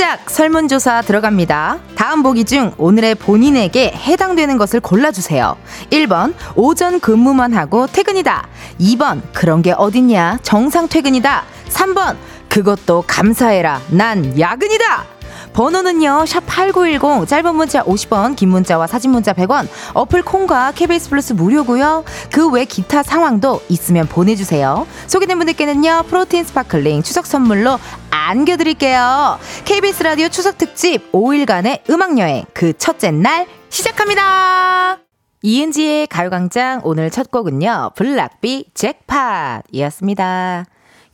깜짝 설문조사 들어갑니다. 다음 보기 중 오늘의 본인에게 해당되는 것을 골라주세요. 1번, 오전 근무만 하고 퇴근이다. 2번, 그런 게 어딨냐. 정상 퇴근이다. 3번 그것도 감사해라 난 야근이다 번호는요 샵8910 짧은 문자 50원 긴 문자와 사진 문자 100원 어플 콩과 KBS 플러스 무료고요. 그 외 기타 상황도 있으면 보내주세요. 소개된 분들께는요 protein sparkling 추석 선물로 안겨드릴게요. KBS 라디오 추석 특집 5일간의 음악여행 그 첫째 날 시작합니다. 이은지의 가요광장 오늘 첫 곡은요 블락비 잭팟이었습니다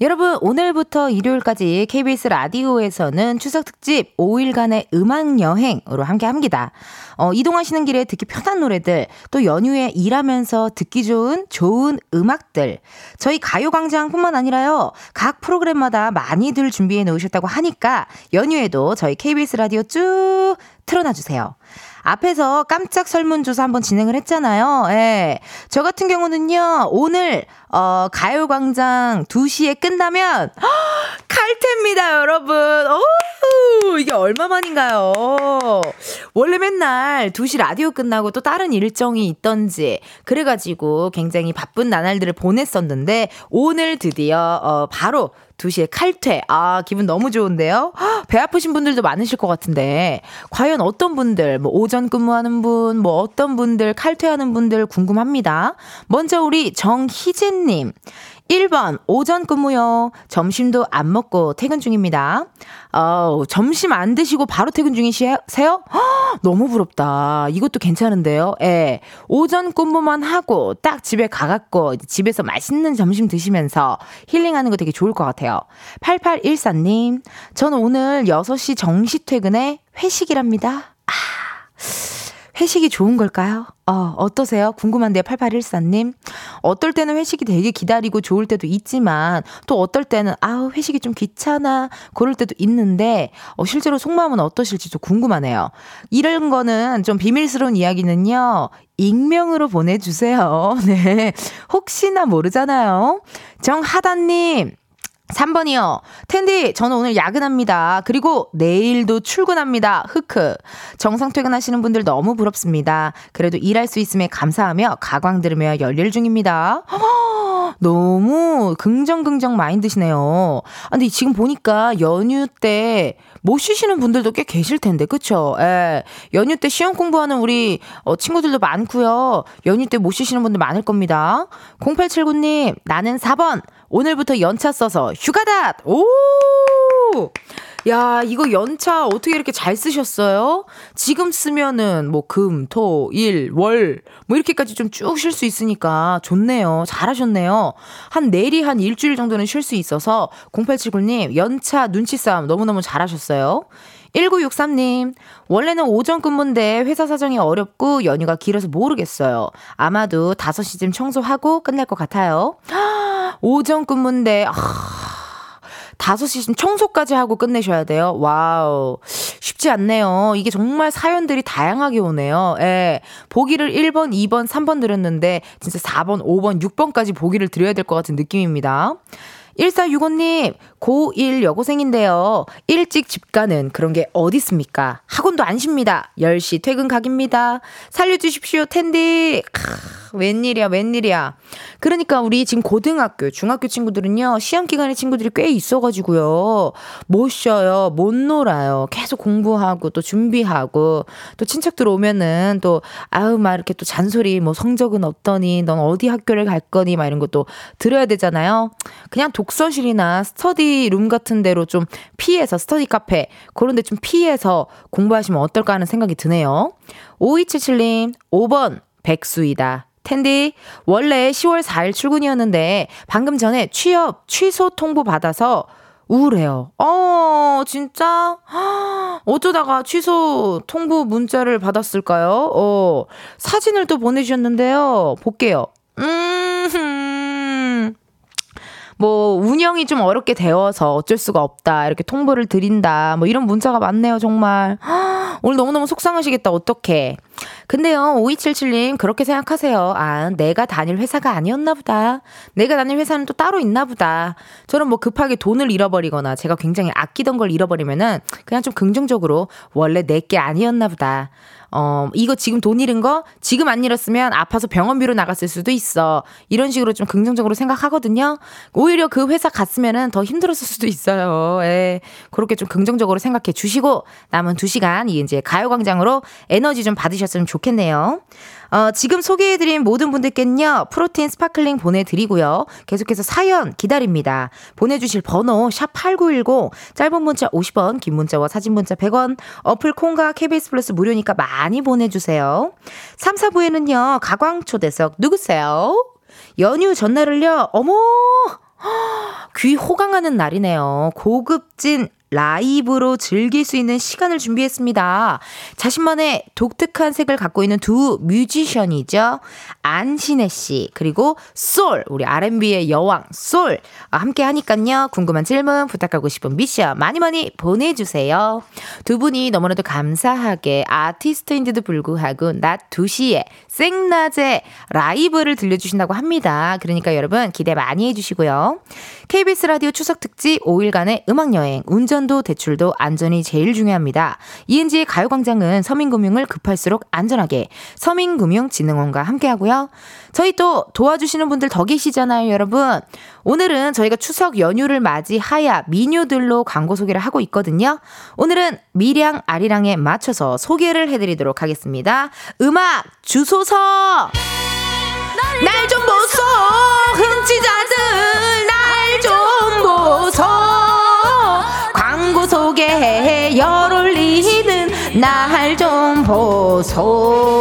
여러분, 오늘부터 일요일까지 KBS 라디오에서는 추석 특집 5일간의 음악 여행으로 함께 합니다. 어, 이동하시는 길에 듣기 편한 노래들, 또 연휴에 일하면서 듣기 좋은 좋은 음악들. 저희 가요광장뿐만 아니라요, 각 프로그램마다 많이들 준비해 놓으셨다고 하니까 연휴에도 저희 KBS 라디오 쭉 틀어놔주세요. 앞에서 깜짝 설문조사 한번 진행을 했잖아요. 예. 저 같은 경우는요, 오늘, 어, 가요광장 2시에 끝나면, 허, 칼퇴입니다, 여러분. 오, 이게 얼마만인가요? 원래 맨날 2시 라디오 끝나고 또 다른 일정이 있던지, 그래가지고 굉장히 바쁜 나날들을 보냈었는데, 오늘 드디어, 어, 바로 2시에 칼퇴. 아, 기분 너무 좋은데요? 배 아프신 분들도 많으실 것 같은데, 과연 어떤 분들, 뭐, 오전 근무하는 분, 뭐, 어떤 분들, 칼퇴하는 분들 궁금합니다. 먼저 우리 정희진 님. 1번, 오전 근무요. 점심도 안 먹고 퇴근 중입니다. 어, 점심 안 드시고 바로 퇴근 중이세요? 허, 너무 부럽다. 이것도 괜찮은데요. 예. 오전 근무만 하고 딱 집에 가갖고 집에서 맛있는 점심 드시면서 힐링하는 거 되게 좋을 것 같아요. 8814님, 저는 오늘 6시 정시 퇴근에 회식이랍니다. 아. 회식이 좋은 걸까요? 어, 어떠세요? 궁금한데요, 8814님. 어떨 때는 회식이 되게 기다리고 좋을 때도 있지만, 또 어떨 때는, 아우, 회식이 좀 귀찮아, 그럴 때도 있는데, 어, 실제로 속마음은 어떠실지 좀 궁금하네요. 이런 거는 좀 비밀스러운 이야기는요, 익명으로 보내주세요. 네. 혹시나 모르잖아요. 정하다님. 3번이요. 텐디, 저는 오늘 야근합니다. 그리고 내일도 출근합니다. 흑크. 정상 퇴근하시는 분들 너무 부럽습니다. 그래도 일할 수 있음에 감사하며 가광 들으며 열일 중입니다. 허, 너무 긍정긍정 마인드시네요. 아, 근데 지금 보니까 연휴 때 못 쉬시는 분들도 꽤 계실 텐데, 그쵸? 예. 연휴 때 시험 공부하는 우리 어, 친구들도 많고요. 연휴 때 못 쉬시는 분들 많을 겁니다. 0879님, 나는 4번. 오늘부터 연차 써서 휴가다! 오! 야, 이거 연차 어떻게 이렇게 잘 쓰셨어요? 지금 쓰면은 뭐 금, 토, 일, 월, 뭐 이렇게까지 좀 쭉 쉴 수 있으니까 좋네요. 잘하셨네요. 한 내일이 한 일주일 정도는 쉴 수 있어서 0879님, 연차 눈치 싸움 너무너무 잘하셨어요. 1963님, 원래는 오전 근무인데 회사 사정이 어렵고 연휴가 길어서 모르겠어요. 아마도 5시쯤 청소하고 끝날 것 같아요. 오전 근무인데, 아, 5시쯤 청소까지 하고 끝내셔야 돼요. 와우. 쉽지 않네요. 이게 정말 사연들이 다양하게 오네요. 예. 보기를 1번, 2번, 3번 드렸는데, 진짜 4번, 5번, 6번까지 보기를 드려야 될 것 같은 느낌입니다. 1465님, 고1 여고생인데요. 일찍 집 가는 그런 게 어딨습니까? 학원도 안 쉽니다. 10시 퇴근 각입니다. 살려주십시오, 텐디. 크, 웬일이야, 웬일이야. 그러니까 우리 지금 고등학교, 중학교 친구들은요, 시험 기간에 친구들이 꽤 있어가지고요. 못 쉬어요, 못 놀아요. 계속 공부하고 또 준비하고 또 친척들 오면은 또, 아우, 막 이렇게 또 잔소리, 뭐 성적은 어떠니, 넌 어디 학교를 갈 거니, 막 이런 것도 들어야 되잖아요. 그냥 독서실이나 스터디 룸 같은 데로 좀 피해서, 스터디 카페, 그런 데 좀 피해서 공부하시면 어떨까 하는 생각이 드네요. 5277님, 5번, 백수이다. 텐디, 원래 10월 4일 출근이었는데 방금 전에 취업 취소 통보 받아서 우울해요. 어, 진짜? 어쩌다가 취소 통보 문자를 받았을까요? 어, 사진을 또 보내주셨는데요. 볼게요. 음, 뭐 운영이 좀 어렵게 되어서 어쩔 수가 없다. 이렇게 통보를 드린다. 뭐 이런 문자가 많네요, 정말. 오늘 너무너무 속상하시겠다. 어떡해. 근데요, 5277님, 그렇게 생각하세요. 아, 내가 다닐 회사가 아니었나 보다. 내가 다닐 회사는 또 따로 있나 보다. 저는 뭐 급하게 돈을 잃어버리거나 제가 굉장히 아끼던 걸 잃어버리면은 그냥 좀 긍정적으로 원래 내 게 아니었나 보다. 어, 이거 지금 돈 잃은 거 지금 안 잃었으면 아파서 병원비로 나갔을 수도 있어. 이런 식으로 좀 긍정적으로 생각하거든요. 오히려 그 회사 갔으면은 더 힘들었을 수도 있어요. 예. 그렇게 좀 긍정적으로 생각해 주시고 남은 두 시간 이제 가요광장으로 에너지 좀 받으셨으면 좋겠네요. 어, 지금 소개해드린 모든 분들께는요, protein sparkling 보내드리고요. 계속해서 사연 기다립니다. 보내주실 번호, 샵8910, 짧은 문자 50원, 긴 문자와 사진 문자 100원, 어플 콩과 KBS 플러스 무료니까 많이 보내주세요. 3, 4부에는요, 가광초대석 누구세요? 연휴 전날을요, 어머! 귀 호강하는 날이네요. 고급진 라이브로 즐길 수 있는 시간을 준비했습니다. 자신만의 독특한 색을 갖고 있는 두 뮤지션이죠. 안신혜 씨, 그리고 솔, 우리 R&B의 여왕, 솔. 아, 함께 하니깐요. 궁금한 질문, 부탁하고 싶은 미션 많이 많이 보내주세요. 두 분이 너무나도 감사하게 아티스트인데도 불구하고 낮 2시에 생낮에 라이브를 들려주신다고 합니다. 그러니까 여러분 기대 많이 해주시고요. KBS 라디오 추석 특집 5일간의 음악 여행, 운전도 대출도 안전이 제일 중요합니다. 이은지의 가요광장은 서민금융을 급할수록 안전하게 서민금융진흥원과 함께하고요. 저희 또 도와주시는 분들 더 계시잖아요, 여러분. 오늘은 저희가 추석 연휴를 맞이하야 미뉴들로 광고 소개를 하고 있거든요. 오늘은 미량 아리랑에 맞춰서 소개를 해드리도록 하겠습니다. 음악 주소 서! 날좀 보소! 흥치자들 날좀 보소! 광고 소개해 열 올리는 날 좀 보소!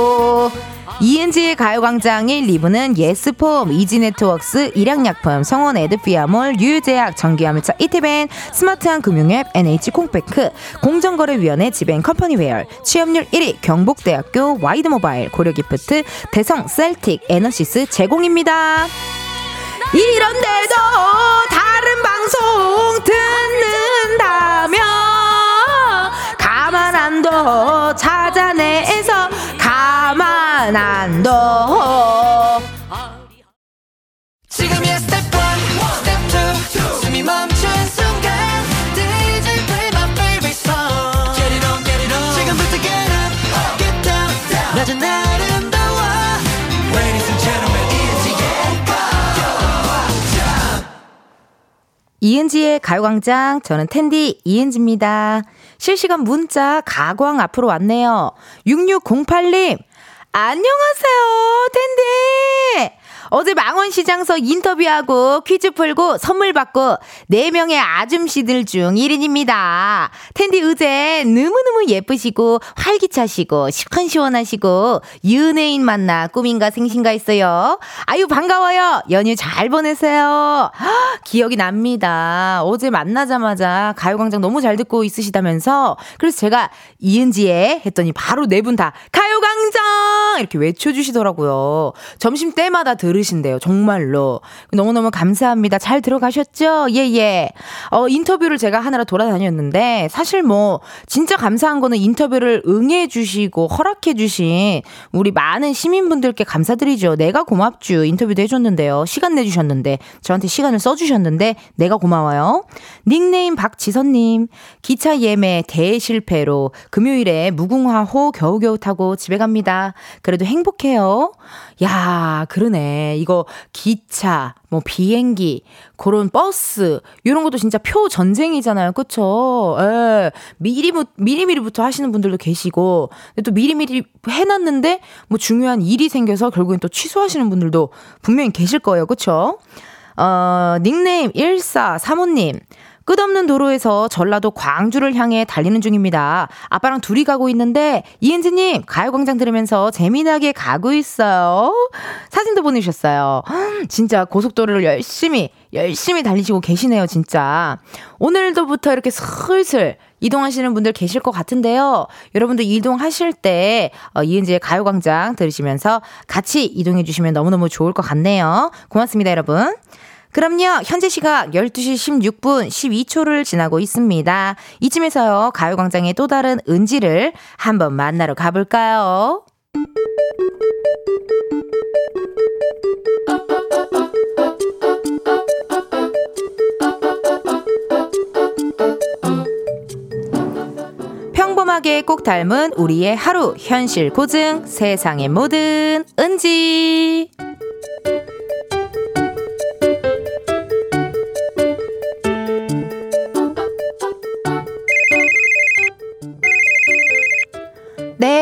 이은지의 가요광장 1, 2부는 예스폼, 이지네트웍스, 일양약품, 성원 애드피아몰, 유유제약, 전기화물차 이티밴, 스마트한 금융앱, NH콕뱅크, 공정거래위원회 지벤 컴퍼니웨어, 취업률 1위 경복대학교 와이드모바일, 고려기프트, 대성 셀틱, 에너시스 제공입니다. 이런데도 다른 방송 듣는다면 가만 안둬 찾아내서 둬. 지금이야 스텝 1, 스텝 2, 숨이 멈춘 순간 DJ play my favorite song Get it on, get it on 지금부터 get up, get down 낮은 아름다워 Ladies and gentlemen, 이은지의 가요광장 이은지의 가요광장 저는 텐디 이은지입니다. 실시간 문자 가광 앞으로 왔네요. 6608님 안녕하세요, 텐디! 어제 망원시장서 인터뷰하고 퀴즈 풀고 선물 받고 4명의 아줌씨들 중 1인입니다. 텐디 의제 너무너무 예쁘시고 활기차시고 시원시원하시고 연예인 만나 꿈인가 생신가 있어요. 아유 반가워요. 연휴 잘 보내세요. 기억이 납니다. 어제 만나자마자 가요광장 너무 잘 듣고 있으시다면서 그래서 제가 이은지에 했더니 바로 네 분 다 가요광장 이렇게 외쳐주시더라고요. 점심 때마다 들 으신대요. 정말로. 너무너무 감사합니다. 잘 들어가셨죠? 예, 예. 어, 인터뷰를 제가 하느라 돌아다녔는데, 사실 뭐, 진짜 감사한 거는 인터뷰를 응해주시고, 허락해주신 우리 많은 시민분들께 감사드리죠. 내가 고맙죠. 인터뷰도 해줬는데요. 시간 내주셨는데, 저한테 시간을 써주셨는데, 내가 고마워요. 닉네임 박지선님, 기차 예매 대실패로 금요일에 무궁화호 겨우겨우 타고 집에 갑니다. 그래도 행복해요. 야, 그러네. 이거 기차, 뭐 비행기, 그런 버스, 이런 것도 진짜 표 전쟁이잖아요. 그쵸? 예. 미리, 미리미리부터 하시는 분들도 계시고, 또 미리미리 해 놨는데, 뭐 중요한 일이 생겨서 결국엔 또 취소하시는 분들도 분명히 계실 거예요. 그쵸? 어, 닉네임 1435님. 끝없는 도로에서 전라도 광주를 향해 달리는 중입니다. 아빠랑 둘이 가고 있는데 이은지님 가요광장 들으면서 재미나게 가고 있어요. 사진도 보내주셨어요. 진짜 고속도로를 열심히 열심히 달리시고 계시네요, 진짜. 오늘도부터 이렇게 슬슬 이동하시는 분들 계실 것 같은데요. 여러분들 이동하실 때 어, 이은지의 가요광장 들으시면서 같이 이동해 주시면 너무너무 좋을 것 같네요. 고맙습니다, 여러분. 그럼요. 현재 시각 12시 16분 12초를 지나고 있습니다. 이쯤에서요. 가요광장의 또 다른 은지를 한번 만나러 가볼까요? 평범하게 꼭 닮은 우리의 하루 현실 고증 세상의 모든 은지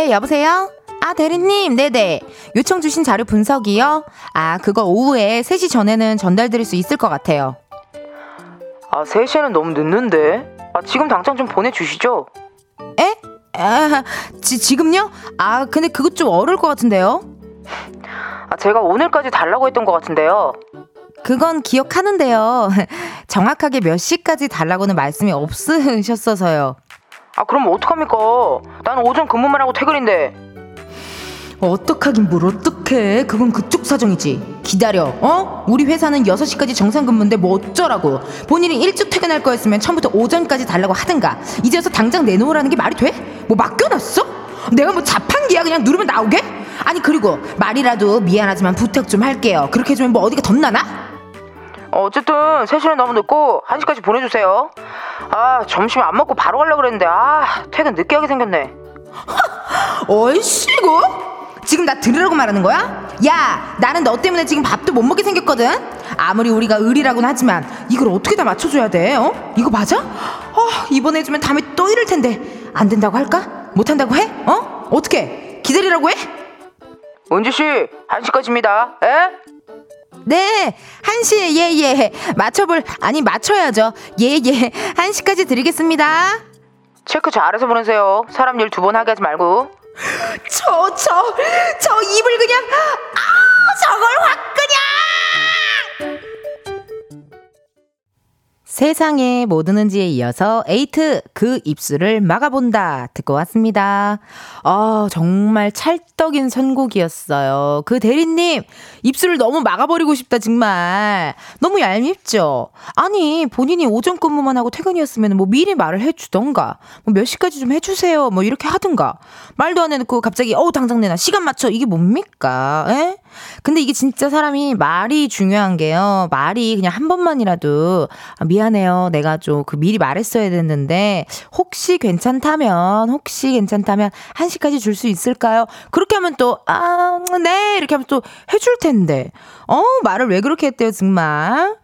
네 여보세요 아 대리님 네네 요청 주신 자료 분석이요 아 그거 오후에 3시 전에는 전달드릴 수 있을 것 같아요 아 3시에는 너무 늦는데 아 지금 당장 좀 보내주시죠 에? 아, 지, 지금요? 아, 근데 그거 좀 어려울 것 같은데요? 아, 제가 오늘까지 달라고 했던 것 같은데요. 그건 기억하는데요. 정확하게 몇 시까지 달라고는 말씀이 없으셨어서요. 아, 그럼 어떡합니까? 나는 오전 근무만 하고 퇴근인데. 어떡하긴 뭘 어떡해. 그건 그쪽 사정이지. 기다려. 어? 우리 회사는 6시까지 정상 근무인데 뭐 어쩌라고. 본인이 일찍 퇴근할 거였으면 처음부터 오전까지 달라고 하든가. 이제 와서 당장 내놓으라는 게 말이 돼? 뭐 맡겨놨어? 내가 뭐 자판기야 그냥 누르면 나오게? 아니 그리고 말이라도 미안하지만 부탁 좀 할게요. 그렇게 해주면 뭐 어디가 덧나나? 어, 어쨌든 3시는 너무 늦고 1시까지 보내주세요. 아 점심 안 먹고 바로 가려고 그랬는데 아 퇴근 늦게 하게 생겼네. 얼씨구? 지금 나 들으라고 말하는 거야? 야, 나는 너 때문에 지금 밥도 못 먹게 생겼거든? 아무리 우리가 의리라고는 하지만 이걸 어떻게 다 맞춰줘야 돼? 어? 이거 맞아? 어, 이번에 해주면 다음에 또 이럴 텐데 안 된다고 할까? 못 한다고 해? 어? 어떻게? 기다리라고 해? 은지씨 1시까지입니다. 에? 네, 1시, 예, 예. 맞춰볼, 아니, 맞춰야죠. 예, 예. 1시까지 드리겠습니다. 체크 잘해서 보내세요. 사람 일 두 번 하게 하지 말고. 저, 저, 저 입을 그냥, 아, 저걸 확 그냥! 세상에 뭐 드는지에 이어서 에이트 그 입술을 막아본다 듣고 왔습니다. 아 정말 찰떡인 선곡이었어요. 그 대리님 입술을 너무 막아버리고 싶다 정말 너무 얄밉죠. 아니 본인이 오전 근무만 하고 퇴근이었으면 뭐 미리 말을 해주던가 뭐 몇 시까지 좀 해주세요 뭐 이렇게 하든가 말도 안 해놓고 갑자기 어 당장 내놔 시간 맞춰 이게 뭡니까? 에? 근데 이게 진짜 사람이 말이 중요한 게요. 말이 그냥 한 번만이라도 아, 미안 해요. 내가 좀 그 미리 말했어야 됐는데 혹시 괜찮다면 혹시 괜찮다면 1시까지 줄 수 있을까요? 그렇게 하면 또 아, 네. 이렇게 하면 또 해줄 텐데. 어, 말을 왜 그렇게 했대요, 정말.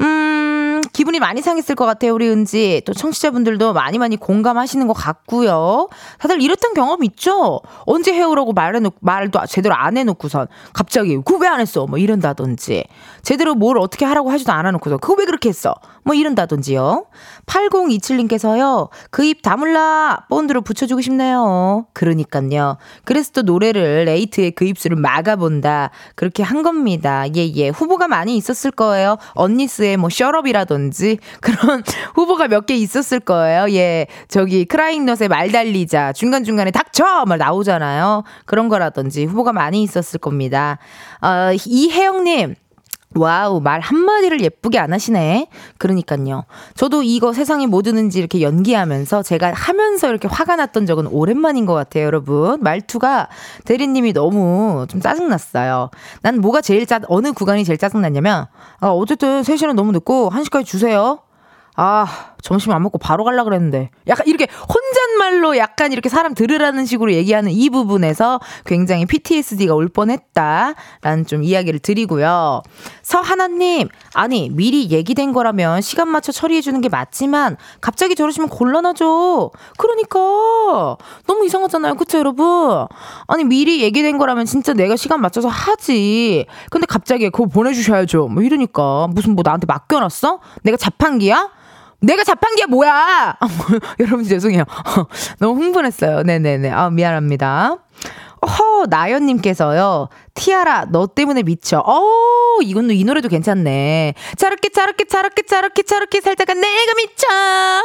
음, 기분이 많이 상했을 것 같아요, 우리 은지. 또 청취자분들도 많이 많이 공감하시는 것 같고요. 다들 이랬던 경험 있죠? 언제 해오라고 말해놓고, 말도 제대로 안 해놓고선 갑자기, 그거 왜 안 했어? 뭐 이런다든지. 제대로 뭘 어떻게 하라고 하지도 않아놓고서, 그거 왜 그렇게 했어? 뭐 이런다든지요. 8027님께서요, 그 입 다물라! 본드로 붙여주고 싶네요. 그러니깐요. 그래서 또 노래를 에이트의 그 입술을 막아본다. 그렇게 한 겁니다. 예, 예. 후보가 많이 있었을 거예요. 언니스의 뭐 셔럽이라든지 그런 후보가 몇 개 있었을 거예요. 예. 저기 크라잉넛의 말 달리자. 중간중간에 닥쳐! 막 나오잖아요. 그런 거라든지 후보가 많이 있었을 겁니다. 어, 이혜영님. 와우, 말 한마디를 예쁘게 안 하시네. 그러니까요. 저도 이거 세상에 뭐 드는지 이렇게 연기하면서 제가 하면서 이렇게 화가 났던 적은 오랜만인 것 같아요, 여러분. 말투가 대리님이 너무 좀 짜증났어요. 난 뭐가 제일 짜, 어느 구간이 제일 짜증났냐면, 아, 어쨌든 3시는 너무 늦고 1시까지 주세요. 아, 점심 안 먹고 바로 갈라 그랬는데. 약간 이렇게 혼잣 말로 약간 이렇게 사람 들으라는 식으로 얘기하는 이 부분에서 굉장히 PTSD가 올 뻔했다라는 좀 이야기를 드리고요. 서하나님, 아니, 미리 얘기된 거라면 시간 맞춰 처리해 주는 게 맞지만 갑자기 저러시면 곤란하죠. 그러니까. 너무 이상하잖아요. 그쵸, 여러분? 아니, 미리 얘기된 거라면 진짜 내가 시간 맞춰서 하지. 근데 갑자기 그거 보내주셔야죠. 뭐 이러니까. 무슨 뭐 나한테 맡겨놨어? 내가 자판기야? 내가 자판기야 뭐야? 여러분 죄송해요. 너무 흥분했어요. 네네네. 아 미안합니다. 허 나연님께서요. 티아라 너 때문에 미쳐. 어 이건 이 노래도 괜찮네. 차르게 차르게 차르게 차르게 차르게 살다가 내가 미쳐.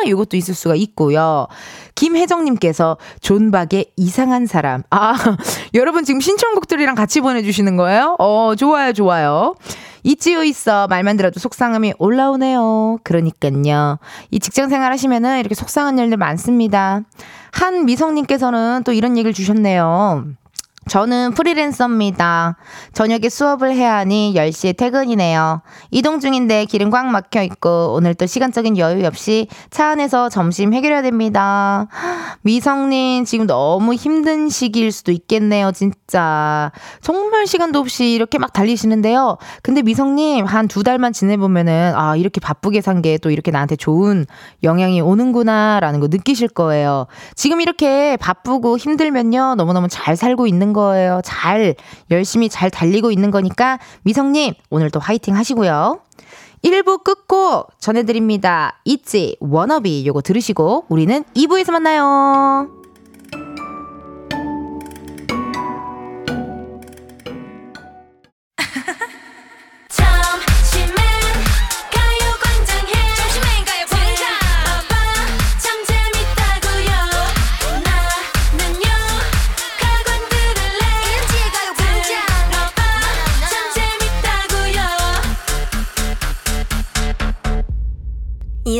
이것도 있을 수가 있고요. 김혜정님께서 존박의 이상한 사람. 아 여러분 지금 신청곡들이랑 같이 보내주시는 거예요? 어 좋아요 좋아요. 있지요 있어 말만 들어도 속상함이 올라오네요. 그러니까요. 이 직장 생활 하시면은 이렇게 속상한 일들 많습니다. 한 미성님께서는 또 이런 얘기를 주셨네요. 저는 프리랜서입니다. 저녁에 수업을 해야 하니 10시에 퇴근이네요. 이동 중인데 길은 꽉 막혀 있고 오늘 또 시간적인 여유 없이 차 안에서 점심 해결해야 됩니다. 미성님 지금 너무 힘든 시기일 수도 있겠네요, 진짜. 정말 시간도 없이 이렇게 막 달리시는데요. 근데 미성님 한 두 달만 지내보면은 아 이렇게 바쁘게 산 게 또 이렇게 나한테 좋은 영향이 오는구나라는 거 느끼실 거예요. 지금 이렇게 바쁘고 힘들면요 너무너무 잘 살고 있는 거예요. 잘 열심히 잘 달리고 있는 거니까 미성님 오늘도 화이팅 하시고요. 1부 끝고 전해드립니다. 있지 워너비 요거 들으시고 우리는 2부에서 만나요.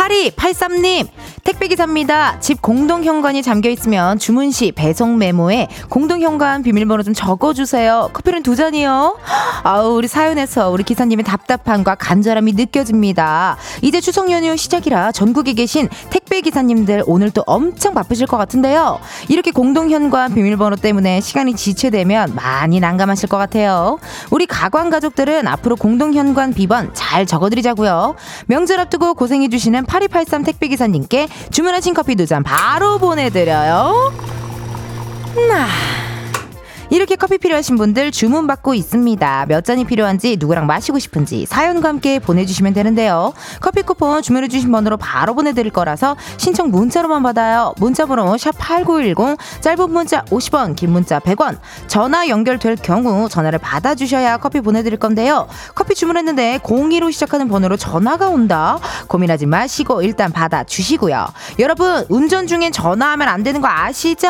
8283님, 택배기사입니다. 집 공동현관이 잠겨 있으면 주문 시 배송 메모에 공동현관 비밀번호 좀 적어주세요. 커피는 두 잔이요. 아우, 우리 사연에서 우리 기사님의 답답함과 간절함이 느껴집니다. 이제 추석 연휴 시작이라 전국에 계신 택배기사님들 오늘 또 엄청 바쁘실 것 같은데요. 이렇게 공동현관 비밀번호 때문에 시간이 지체되면 많이 난감하실 것 같아요. 우리 가관 가족들은 앞으로 공동현관 비번 잘 적어드리자고요. 명절 앞두고 고생해주시는 8283 택배기사님께 주문하신 커피 두 잔 바로 보내드려요. 나. 이렇게 커피 필요하신 분들 주문 받고 있습니다. 몇 잔이 필요한지 누구랑 마시고 싶은지 사연과 함께 보내주시면 되는데요. 커피 쿠폰 주문해주신 번호로 바로 보내드릴 거라서 신청 문자로만 받아요. 문자번호 샵 #8910 짧은 문자 50원, 긴 문자 100원. 전화 연결될 경우 전화를 받아주셔야 커피 보내드릴 건데요. 커피 주문했는데 02로 시작하는 번호로 전화가 온다. 고민하지 마시고 일단 받아주시고요. 여러분 운전 중엔 전화하면 안 되는 거 아시죠?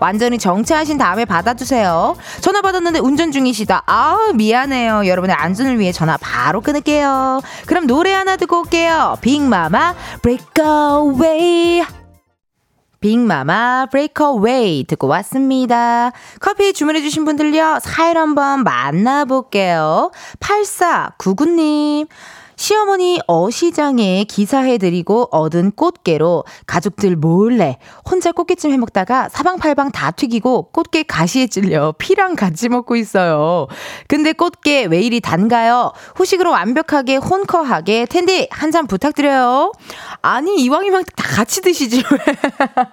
완전히 정체하신 다음에 받아주세요. 전화 받았는데 운전 중이시다. 아 미안해요. 여러분의 안전을 위해 전화 바로 끊을게요. 그럼 노래 하나 듣고 올게요. 빅마마 Break Away. 빅마마 브레이커웨이 듣고 왔습니다. 커피 주문해주신 분들요, 사연 한번 만나볼게요. 8499님. 시어머니 어시장에 기사해드리고 얻은 꽃게로 가족들 몰래 혼자 꽃게찜 해먹다가 사방팔방 다 튀기고 꽃게 가시에 찔려 피랑 같이 먹고 있어요. 근데 꽃게 왜 이리 단가요? 후식으로 완벽하게 혼커하게 텐디 한 잔 부탁드려요. 아니 이왕이면 다 같이 드시지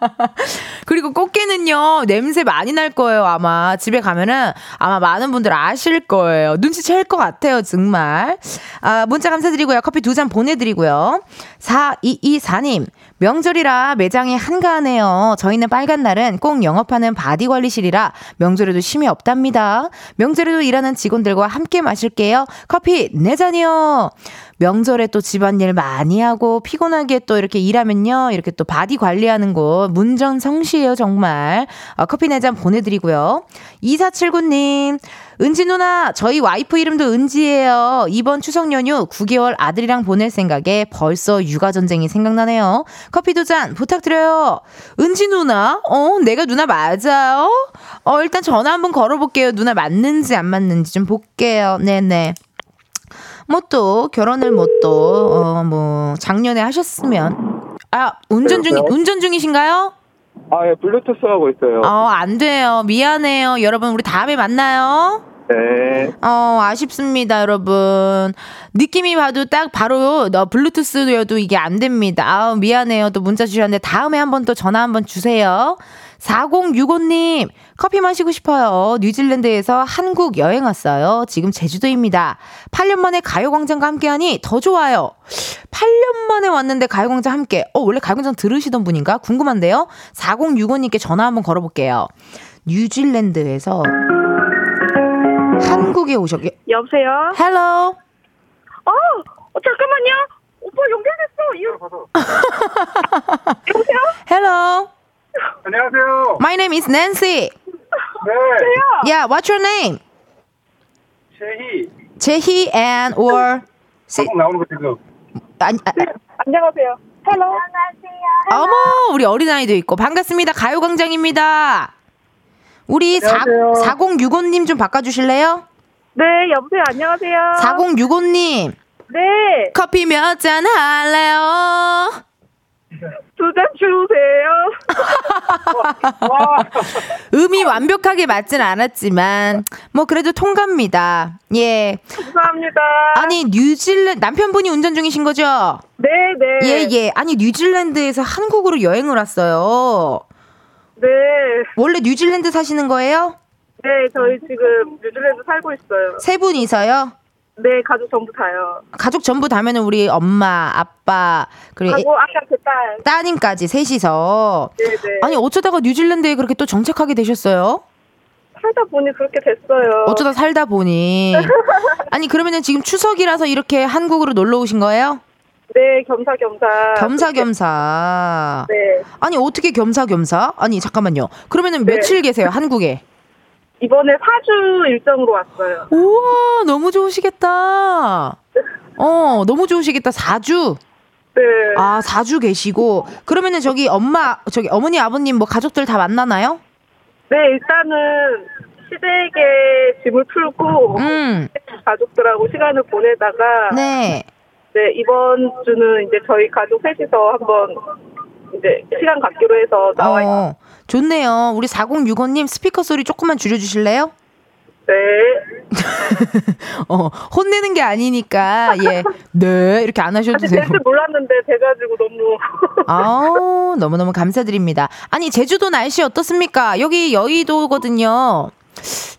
그리고 꽃게는요 냄새 많이 날 거예요 아마 집에 가면은 아마 많은 분들 아실 거예요 눈치챌 것 같아요 정말 아 문자 감사드 리고요. 커피 두 잔 보내드리고요. 4224님 명절이라 매장이 한가하네요. 저희는 빨간 날은 꼭 영업하는 body 관리실이라 명절에도 쉼이 없답니다. 명절에도 일하는 직원들과 함께 마실게요. 커피 네 잔이요 명절에 또 집안일 많이 하고 피곤하게 또 이렇게 일하면요. 이렇게 또 body 관리하는 곳 문전성시예요, 정말. 아, 커피 네 잔 보내드리고요. 2479님. 은지 누나, 저희 와이프 이름도 은지예요. 이번 추석 연휴 9개월 아들이랑 보낼 생각에 벌써 육아 전쟁이 생각나네요. 커피 두 잔 부탁드려요. 은지 누나? 어, 내가 누나 맞아요? 어, 일단 전화 한번 걸어볼게요. 누나 맞는지 안 맞는지 좀 볼게요. 네네. 뭐 또 결혼을 뭐또어뭐 작년에 하셨으면 아 운전 중 운전 중이신가요? 아, 예, 블루투스 하고 있어요. 어, 안 돼요. 미안해요. 여러분, 우리 다음에 만나요. 네. 어, 아쉽습니다, 여러분. 느낌이 봐도 딱 바로 너 블루투스여도 이게 안 됩니다. 아우, 미안해요. 또 문자 주셨는데 다음에 한번 또 전화 한번 주세요. 4065님, 커피 마시고 싶어요. 뉴질랜드에서 한국 여행 왔어요. 지금 제주도입니다. 8년 만에 가요광장과 함께하니 더 좋아요. 8년 만에 왔는데 가요광장 함께. 어, 원래 가요광장 들으시던 분인가? 궁금한데요? 4065님께 전화 한번 걸어볼게요. 뉴질랜드에서 한국에 오셨, 여보세요? Hello. 어, 어 잠깐만요. 오빠 연결됐어. 이거. 여보세요? Hello. 안녕하세요. My name is Nancy. 네. Yeah, what's your name? 제희. 제희 on air 방송 나오는 거 지금. 아니, 아, 안녕하세요. hello. 어머, 우리 어린아이도 있고 반갑습니다. 가요 광장입니다. 우리 사, 안녕하세요. 4065 님 좀 바꿔 주실래요? 네, 여보세요. 안녕하세요. 4065 님 네, 커피 몇 잔 할래요? 두잔 주세요. 음이 완벽하게 맞진 않았지만 뭐 그래도 통갑니다. 예. 감사합니다. 아니 뉴질랜드 남편분이 운전 중이신 거죠? 네, 네. 예, 예. 아니 뉴질랜드에서 한국으로 여행을 왔어요. 네. 원래 뉴질랜드 사시는 거예요? 네, 저희 지금 뉴질랜드 살고 있어요. 세 분이서요? 네, 가족 전부 다요. 가족 전부 다면은 우리 엄마, 아빠, 그리고 애- 하고 아까 그 딸. 따님까지 셋이서 네, 네. 아니 어쩌다가 뉴질랜드에 그렇게 또 정착하게 되셨어요? 살다 보니 그렇게 됐어요. 어쩌다 살다 보니 아니 그러면은 지금 추석이라서 이렇게 한국으로 놀러 오신 거예요? 네, 겸사겸사. 겸사겸사. 네. 아니 어떻게 겸사겸사? 아니 잠깐만요. 그러면은 네. 며칠 계세요 한국에? 이번에 사주 일정으로 왔어요. 우와 너무 좋으시겠다. 어 너무 좋으시겠다. 4주. 네. 아 4주 계시고 그러면은 저기 엄마 저기 어머니 아버님 뭐 가족들 다 만나나요? 네, 일단은 시댁에 짐을 풀고 음. 가족들하고 시간을 보내다가 네. 네, 이번 주는 이제 저희 가족 셋이서 한번 이제 시간 갖기로 해서 나와 있어요. 어, 좋네요. 우리 4065님 스피커 소리 조금만 줄여주실래요? 네. 어, 혼내는 게 아니니까, 예. 네, 이렇게 안 하셔도 사실 되고. 될줄 몰랐는데 돼가지고 너무 아우, 너무너무 감사드립니다. 아니, 제주도 날씨 어떻습니까? 여기 여의도거든요.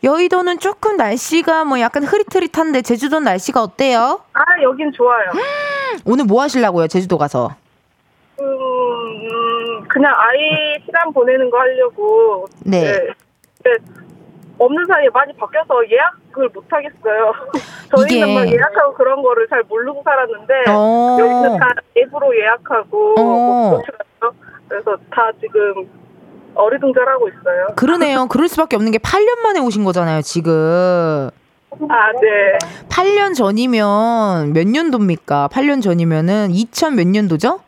여의도는 조금 날씨가 뭐 약간 흐릿흐릿한데, 제주도 날씨가 어때요? 아 여긴 좋아요. 오늘 뭐 하시려고요, 제주도 가서? 그냥 아이 시간 보내는 거 하려고. 네. 네. 없는 사이에 많이 바뀌어서 예약을 못 하겠어요. 저희는 이게- 막 예약하고 그런 거를 잘 모르고 살았는데 어. 여기는 다 앱으로 예약하고 어. 뭐. 그래서 다 지금 어리둥절하고 있어요. 그러네요. 그럴 수밖에 없는 게 8년 만에 오신 거잖아요, 지금. 아, 네. 8년 전이면 몇 년도입니까? 8년 전이면은 2000 몇 년도죠?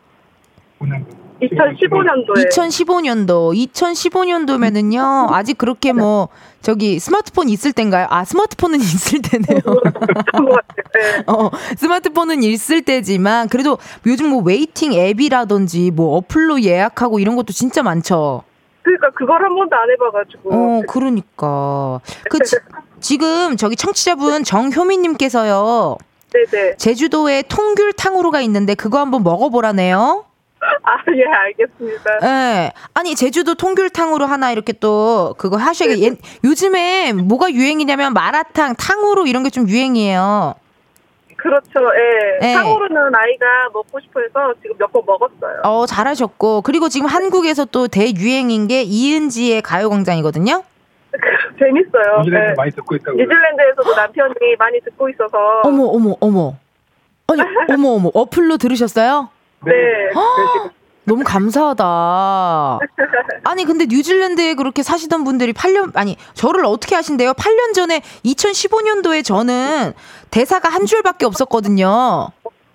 2015년도에 2015년도. 2015년도면은요. 아직 그렇게 뭐 저기 스마트폰 있을 땐가요? 아, 스마트폰은 있을 때네요. 네. 어, 스마트폰은 있을 때지만 그래도 요즘 뭐 waiting 앱이라든지 뭐 어플로 예약하고 이런 것도 진짜 많죠. 그러니까 그걸 한 번도 안 해봐가지고 어, 그러니까. 그 지, 지금 저기 청취자분 정효민님께서요. 네네. 제주도에 통귤탕후루가 있는데 그거 한번 먹어보라네요. 아, 예, 알겠습니다. 예. 아니 제주도 통귤탕후루 하나 이렇게 또 그거 하셔야 예, 요즘에 뭐가 유행이냐면 마라탕, 탕후루 이런 게 좀 유행이에요. 그렇죠, 예. 네. 탕후루는 아이가 먹고 싶어 해서 지금 몇 번 먹었어요. 어 잘하셨고 그리고 지금 한국에서 또 대유행인 게 이은지의 가요광장이거든요. 재밌어요. 뉴질랜드 네. 많이 듣고 있다고. 뉴질랜드에서도 남편이 많이 듣고 있어서. 어머 어머 어머. 아니 어머 어머 어플로 들으셨어요? 네. 너무 감사하다. 아니 근데 뉴질랜드에 그렇게 사시던 분들이 8년 아니 저를 어떻게 하신대요? 8년 전에 2015년도에 저는 대사가 한 줄밖에 없었거든요.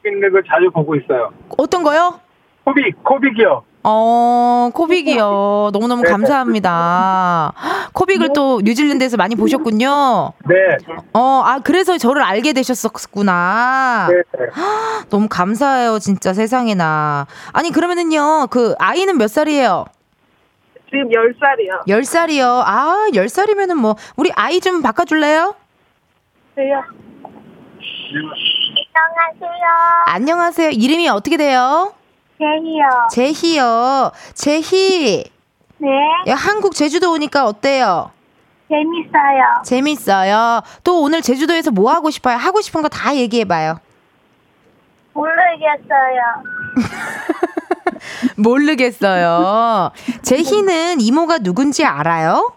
있는 걸 자주 보고 있어요. 어떤 거요? 코빅, 코빅이요. 어, 코빅이요. 너무너무 감사합니다. 코빅을 또 뉴질랜드에서 많이 보셨군요. 네. 어, 아, 그래서 저를 알게 되셨었구나. 네. 너무 감사해요, 진짜 세상에나. 아니, 그러면은요, 그, 아이는 몇 살이에요? 지금 10살이요. 10살이요. 아, 10살이면은 뭐, 우리 아이 좀 바꿔줄래요? 네요. 안녕하세요. 이름이 어떻게 돼요? 제이요. 제희요. 제희. 네, 야, 한국 제주도 오니까 어때요? 재밌어요. 재밌어요. 또 오늘 제주도에서 뭐 하고 싶어요? 하고 싶은 거 다 얘기해봐요. 모르겠어요. 모르겠어요. 제희는 이모가 누군지 알아요?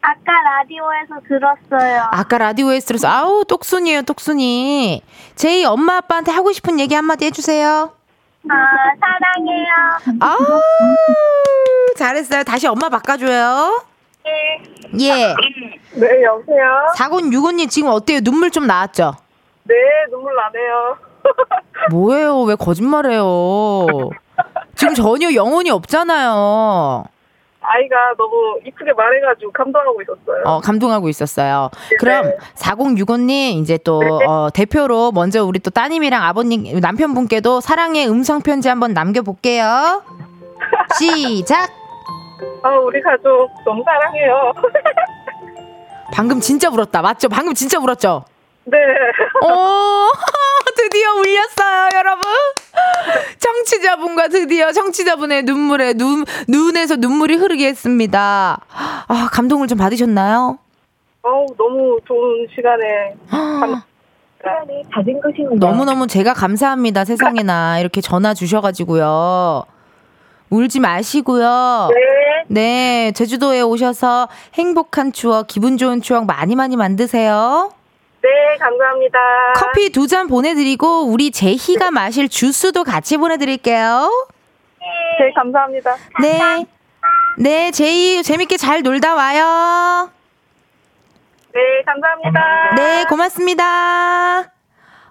아까 라디오에서 들었어요. 아까 라디오에서 들어서 아우 똑순이에요 똑순이. 제희 엄마 아빠한테 하고 싶은 얘기 한마디 해주세요. 아, 사랑해요. 아우 잘했어요. 다시 엄마 바꿔줘요. 네. 예. 네, 여보세요? 4065님 지금 어때요? 눈물 좀 나왔죠? 네, 눈물 나네요. 뭐예요? 왜 거짓말해요? 지금 전혀 영혼이 없잖아요. 아이가 너무 이쁘게 말해가지고 감동하고 있었어요. 어, 감동하고 있었어요. 그럼 4065님 이제 또 네. 어, 대표로 먼저 우리 또 따님이랑 아버님 남편분께도 사랑의 음성 편지 한번 남겨 볼게요. 시작. 아, 우리 가족 너무 사랑해요. 방금 진짜 울었다. 맞죠? 방금 진짜 울었죠? 네. 오, 드디어 울렸어요, 여러분. 청취자분과 드디어 청취자분의 눈물에 눈 눈에서 눈물이 흐르게 했습니다. 아, 감동을 좀 받으셨나요? 어우, 너무 좋은 시간에. 받은 것이 너무너무 제가 감사합니다. 세상에나 이렇게 전화 주셔가지고요. 울지 마시고요. 네. 네, 제주도에 오셔서 행복한 추억, 기분 좋은 추억 많이 많이 만드세요. 네, 감사합니다. 커피 두 잔 보내드리고 우리 제희가 마실 주스도 같이 보내드릴게요. 네, 감사합니다. 네. 네, 제희 재밌게 잘 놀다 와요. 네, 감사합니다. 네, 고맙습니다.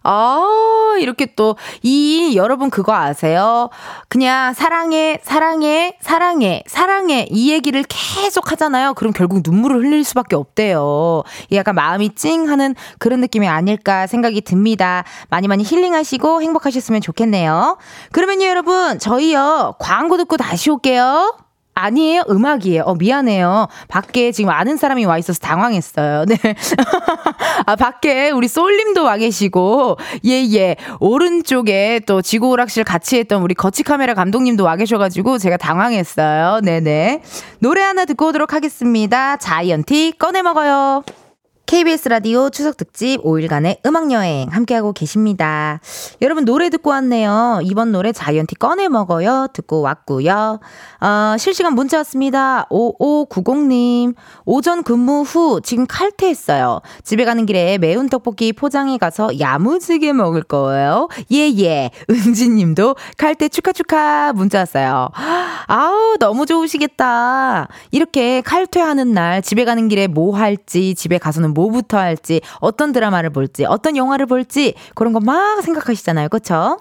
아, 이렇게 또, 이, 여러분 그거 아세요? 그냥 사랑해, 사랑해, 사랑해, 사랑해. 이 얘기를 계속 하잖아요. 그럼 결국 눈물을 흘릴 수밖에 없대요. 이 약간 마음이 찡 하는 그런 느낌이 아닐까 생각이 듭니다. 많이 많이 힐링하시고 행복하셨으면 좋겠네요. 그러면요, 여러분, 저희요, 광고 듣고 다시 올게요. 아니에요. 음악이에요. 어, 미안해요. 밖에 지금 아는 사람이 와 있어서 당황했어요. 네. 아, 밖에 우리 솔님도 와 계시고, 예, 예. 오른쪽에 또 지구 오락실 같이 했던 우리 거치 카메라 감독님도 와 계셔가지고 제가 당황했어요. 네네. 노래 하나 듣고 오도록 하겠습니다. 자이언티 꺼내 먹어요. KBS 라디오 추석 특집 5일간의 음악 여행 함께하고 계십니다. 여러분 노래 듣고 왔네요. 이번 노래 자이언티 꺼내 먹어요. 듣고 왔고요. 어, 실시간 문자 왔습니다. 5590님. 오전 근무 후 지금 칼퇴했어요. 집에 가는 길에 매운 떡볶이 포장해 가서 야무지게 먹을 거예요. 예, 예. 은지님도 칼퇴 축하 축하 문자 왔어요. 아우, 너무 좋으시겠다. 이렇게 칼퇴하는 날 집에 가는 길에 뭐 할지, 집에 가서는 뭐부터 할지, 어떤 드라마를 볼지, 어떤 영화를 볼지, 그런 거 막 생각하시잖아요. 그쵸?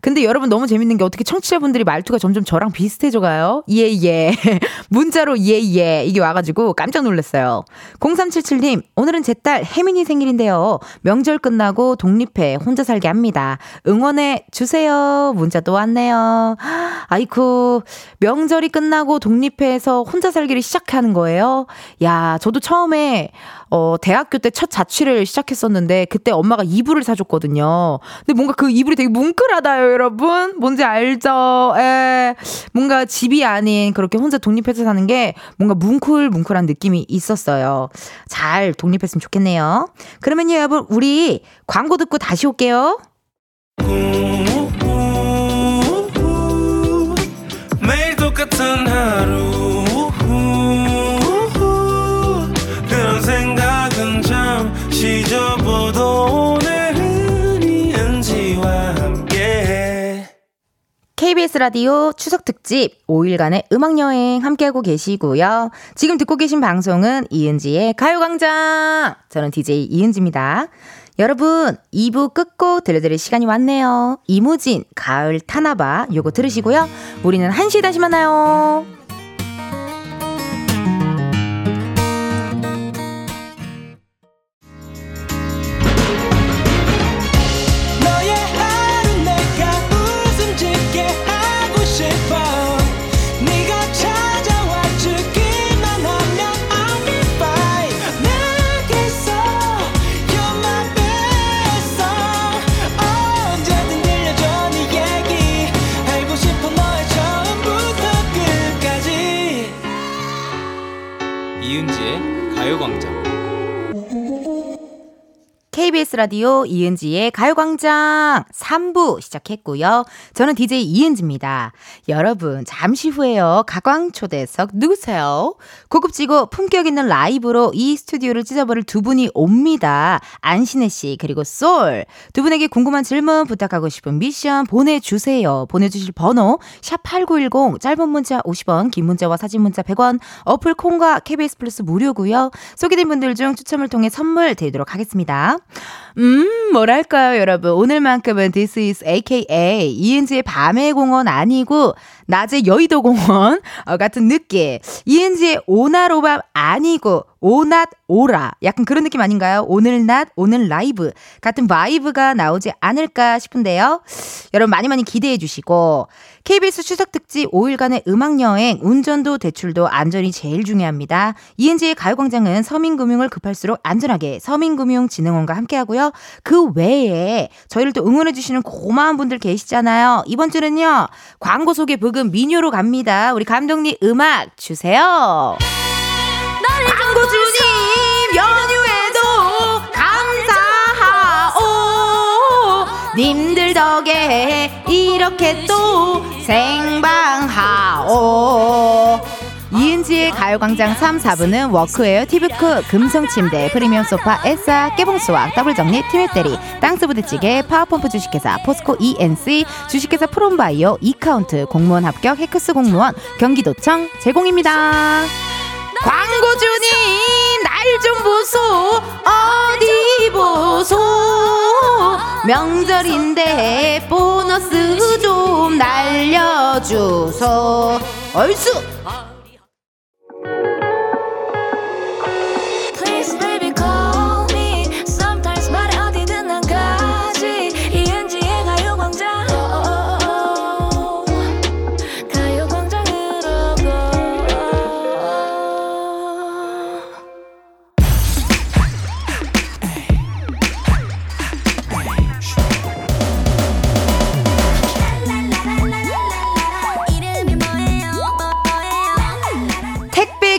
근데 여러분 너무 재밌는 게 어떻게 청취자분들이 말투가 점점 저랑 비슷해져 가요? 예, 예. 문자로 예, 예. 이게 와가지고 깜짝 놀랐어요. 0377님, 오늘은 제 딸 혜민이 생일인데요. 명절 끝나고 독립해 혼자 살게 합니다. 응원해 주세요. 문자 또 왔네요. 아이쿠, 명절이 끝나고 독립해서 혼자 살기를 시작하는 거예요? 야, 저도 처음에 어, 대학교 때 첫 자취를 시작했었는데 그때 엄마가 이불을 사줬거든요. 근데 뭔가 그 이불이 되게 뭉클하다요, 여러분. 뭔지 알죠? 에, 뭔가 집이 아닌 그렇게 혼자 독립해서 사는 게 뭔가 뭉클뭉클한 느낌이 있었어요. 잘 독립했으면 좋겠네요. 그러면요, 여러분, 우리 광고 듣고 다시 올게요. 매일 똑같은 하루 KBS 라디오 추석 특집 5일간의 음악 여행 함께하고 계시고요. 지금 듣고 계신 방송은 이은지의 가요광장. 저는 DJ 이은지입니다. 여러분, 2부 끝곡 들려드릴 시간이 왔네요. 이무진, 가을 타나봐. 요거 들으시고요. 우리는 1시에 다시 만나요. KBS 라디오 이은지의 가요광장 3부 시작했고요. 저는 DJ 이은지입니다. 여러분, 잠시 후에요. 가광초대석 누구세요? 고급지고 품격 있는 라이브로 이 스튜디오를 찢어버릴 두 분이 옵니다. 안신혜 씨, 그리고 솔. 두 분에게 궁금한 질문, 부탁하고 싶은 미션 보내주세요. 보내주실 번호, 샵8910, 짧은 문자 50원, 긴 문자와 사진 문자 100원, 어플 콩과 KBS 플러스 무료고요 소개된 분들 중 추첨을 통해 선물 드리도록 하겠습니다. 음, 뭐랄까요, 여러분. 오늘만큼은 This is AKA 이은지의 밤의 공원 아니고 낮의 여의도 공원 어, 같은 느낌. 이은지의 오나로밤 아니고 오낫 오라. 약간 그런 느낌 아닌가요? 오늘 낮, 오늘 라이브 같은 vibe가 나오지 않을까 싶은데요. 여러분 많이 많이 기대해 주시고 KBS 추석 특집 5일간의 음악 여행, 운전도 대출도 안전이 제일 중요합니다. 이은지의 가요광장은 서민금융을 급할수록 안전하게 서민금융진흥원과 함께하고요. 그 외에 저희를 또 응원해 주시는 고마운 분들 계시잖아요. 이번 주는요 광고 소개 부금 미녀로 갑니다. 우리 감독님 음악 주세요. 광고 덕에 이렇게 또 생방하오 이은지의 가요광장 3, 4부는 워크웨어, 티브크, 금성침대, 프리미엄 소파, 에싸, 깨봉수왕, 더블정리, 티맵대리, 땅스부대찌개, 파워펌프 주식회사, 포스코 ENC, 주식회사 프롬바이오, 이카운트, 공무원 합격, 해크스 공무원, 경기도청 제공입니다. 광고주님 날 좀 보소. 어디 보소? 명절인데 보너스 좀 날려주소. 얼쑤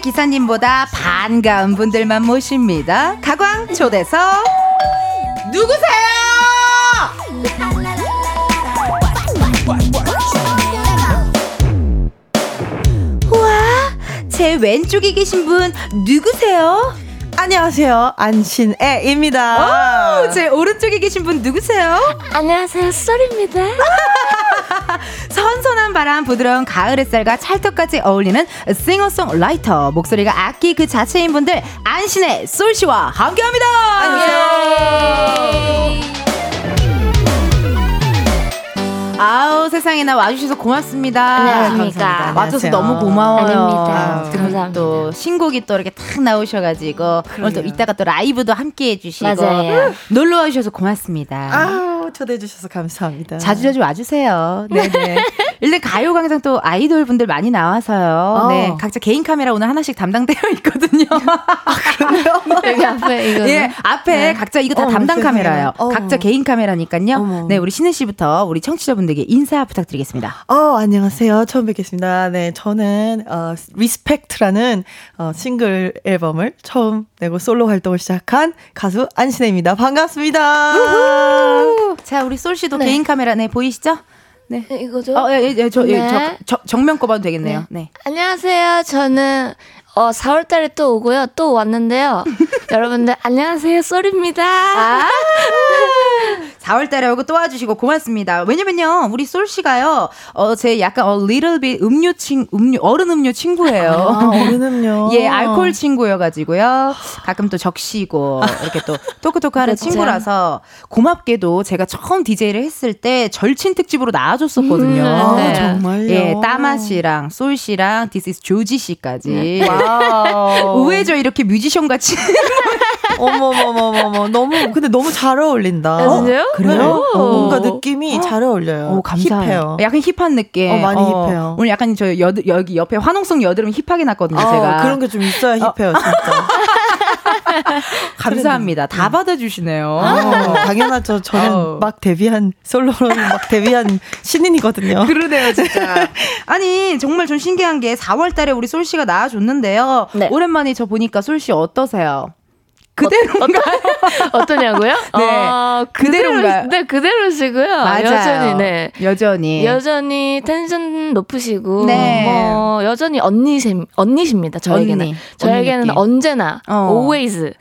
기사님보다 반가운 분들만 모십니다 가광 초대석 누구세요? 우와 제 왼쪽에 계신 분 누구세요? 안녕하세요. 안신애입니다. 오, 제 오른쪽에 계신 분 누구세요? 안녕하세요 썰입니다 선선한 바람, 부드러운 가을 햇살과 찰떡같이 어울리는 싱어송 라이터. 목소리가 악기 그 자체인 분들 안신의 솔씨와 함께 합니다. 아우 세상에 나 와주셔서 고맙습니다. 안녕하십니까. 감사합니다. 와줘서 안녕하세요. 너무 고마워요. 아닙니다. 그리고 감사합니다. 또 신곡이 또 이렇게 탁 나오셔가지고 오늘 또 그러게요. 이따가 또 라이브도 함께 해 주시고 맞아요. 놀러 와주셔서 고맙습니다. 아우, 초대해 주셔서 감사합니다. 자주 자주 와주세요. 네네. 일단 가요광장 또 아이돌 분들 많이 나와서요. 어. 네. 각자 개인 카메라 오늘 하나씩 담당되어 있거든요. 여기 앞에 이거 예, 앞에 각자 이거 다 어머, 담당 세상에. 카메라예요. 각자 개인 카메라니까요. 어머. 네, 우리 신은 씨부터 우리 청취자분 들께 인사 부탁드리겠습니다. 어, 안녕하세요. 처음 뵙겠습니다. 네, 저는 어, Respect라는 어, 싱글 앨범을 처음 내고 솔로 활동을 시작한 가수 안신애입니다. 반갑습니다. 자, 우리 쏠 씨도 네. 개인 카메라 네 보이시죠? 네. 이거죠? 어, 예, 예, 예, 저, 예, 네. 저, 저, 정면 거 봐도 되겠네요. 네. 안녕하세요. 저는 어 4월 달에 또 오고요. 또 왔는데요. 여러분들 안녕하세요. 쏠입니다. 아, 4월 달에 오고 또 와주시고 고맙습니다. 왜냐면요, 우리 쏠 씨가요, 어, 제 약간, 어, little bit 음료 친, 음료, 어른 음료 친구예요. 아, 어른음요. 예, 알코올 친구여가지고요. 가끔 또 적시고, 이렇게 또 토크토크 하는 그렇죠. 친구라서, 고맙게도 제가 처음 DJ를 했을 때 절친 특집으로 나와줬었거든요. 음, 아, 네. 정말요? 예, 따마 씨랑 쏠 씨랑 디스 죠지 씨까지. wow. 우회죠, 이렇게 뮤지션 같이. 어머머머머머. 너무, 근데 너무 잘 어울린다. 아, 진짜요? 그래요? 네. 뭔가 느낌이 잘 어울려요. 오, 감사해요. 힙해요. 약간 힙한 느낌. 어, 많이 힙해요. 오늘 약간 저 여, 여기 옆에 환홍성 여드름 힙하게 났거든요, 아, 제가. 그런 게 좀 있어야 힙해요, 진짜. 감사합니다. 다 받아주시네요. 어, 당연하죠. 저는 어. 막 데뷔한 솔로로 막 데뷔한 신인이거든요. 그러네요, 진짜. 아니, 정말 좀 신기한 게 4월 달에 우리 솔 씨가 나와줬는데요. 네. 오랜만에 저 보니까 솔 씨 어떠세요? 그대로인가요? 어 떠냐고요? 네. 어, 그대로인가요? 그대로, 네, 그대로시고요. 맞아요. 여전히, 네. 여전히. 여전히 텐션 높으시고, 네. 뭐, 여전히 언니심, 언니십니다, 저에게는. 언니. 저에게는 언니. 언제나, 어. always,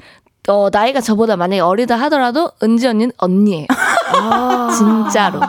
어, 나이가 저보다 만약에 어리다 하더라도, 은지 언니는 언니예요. 진짜로.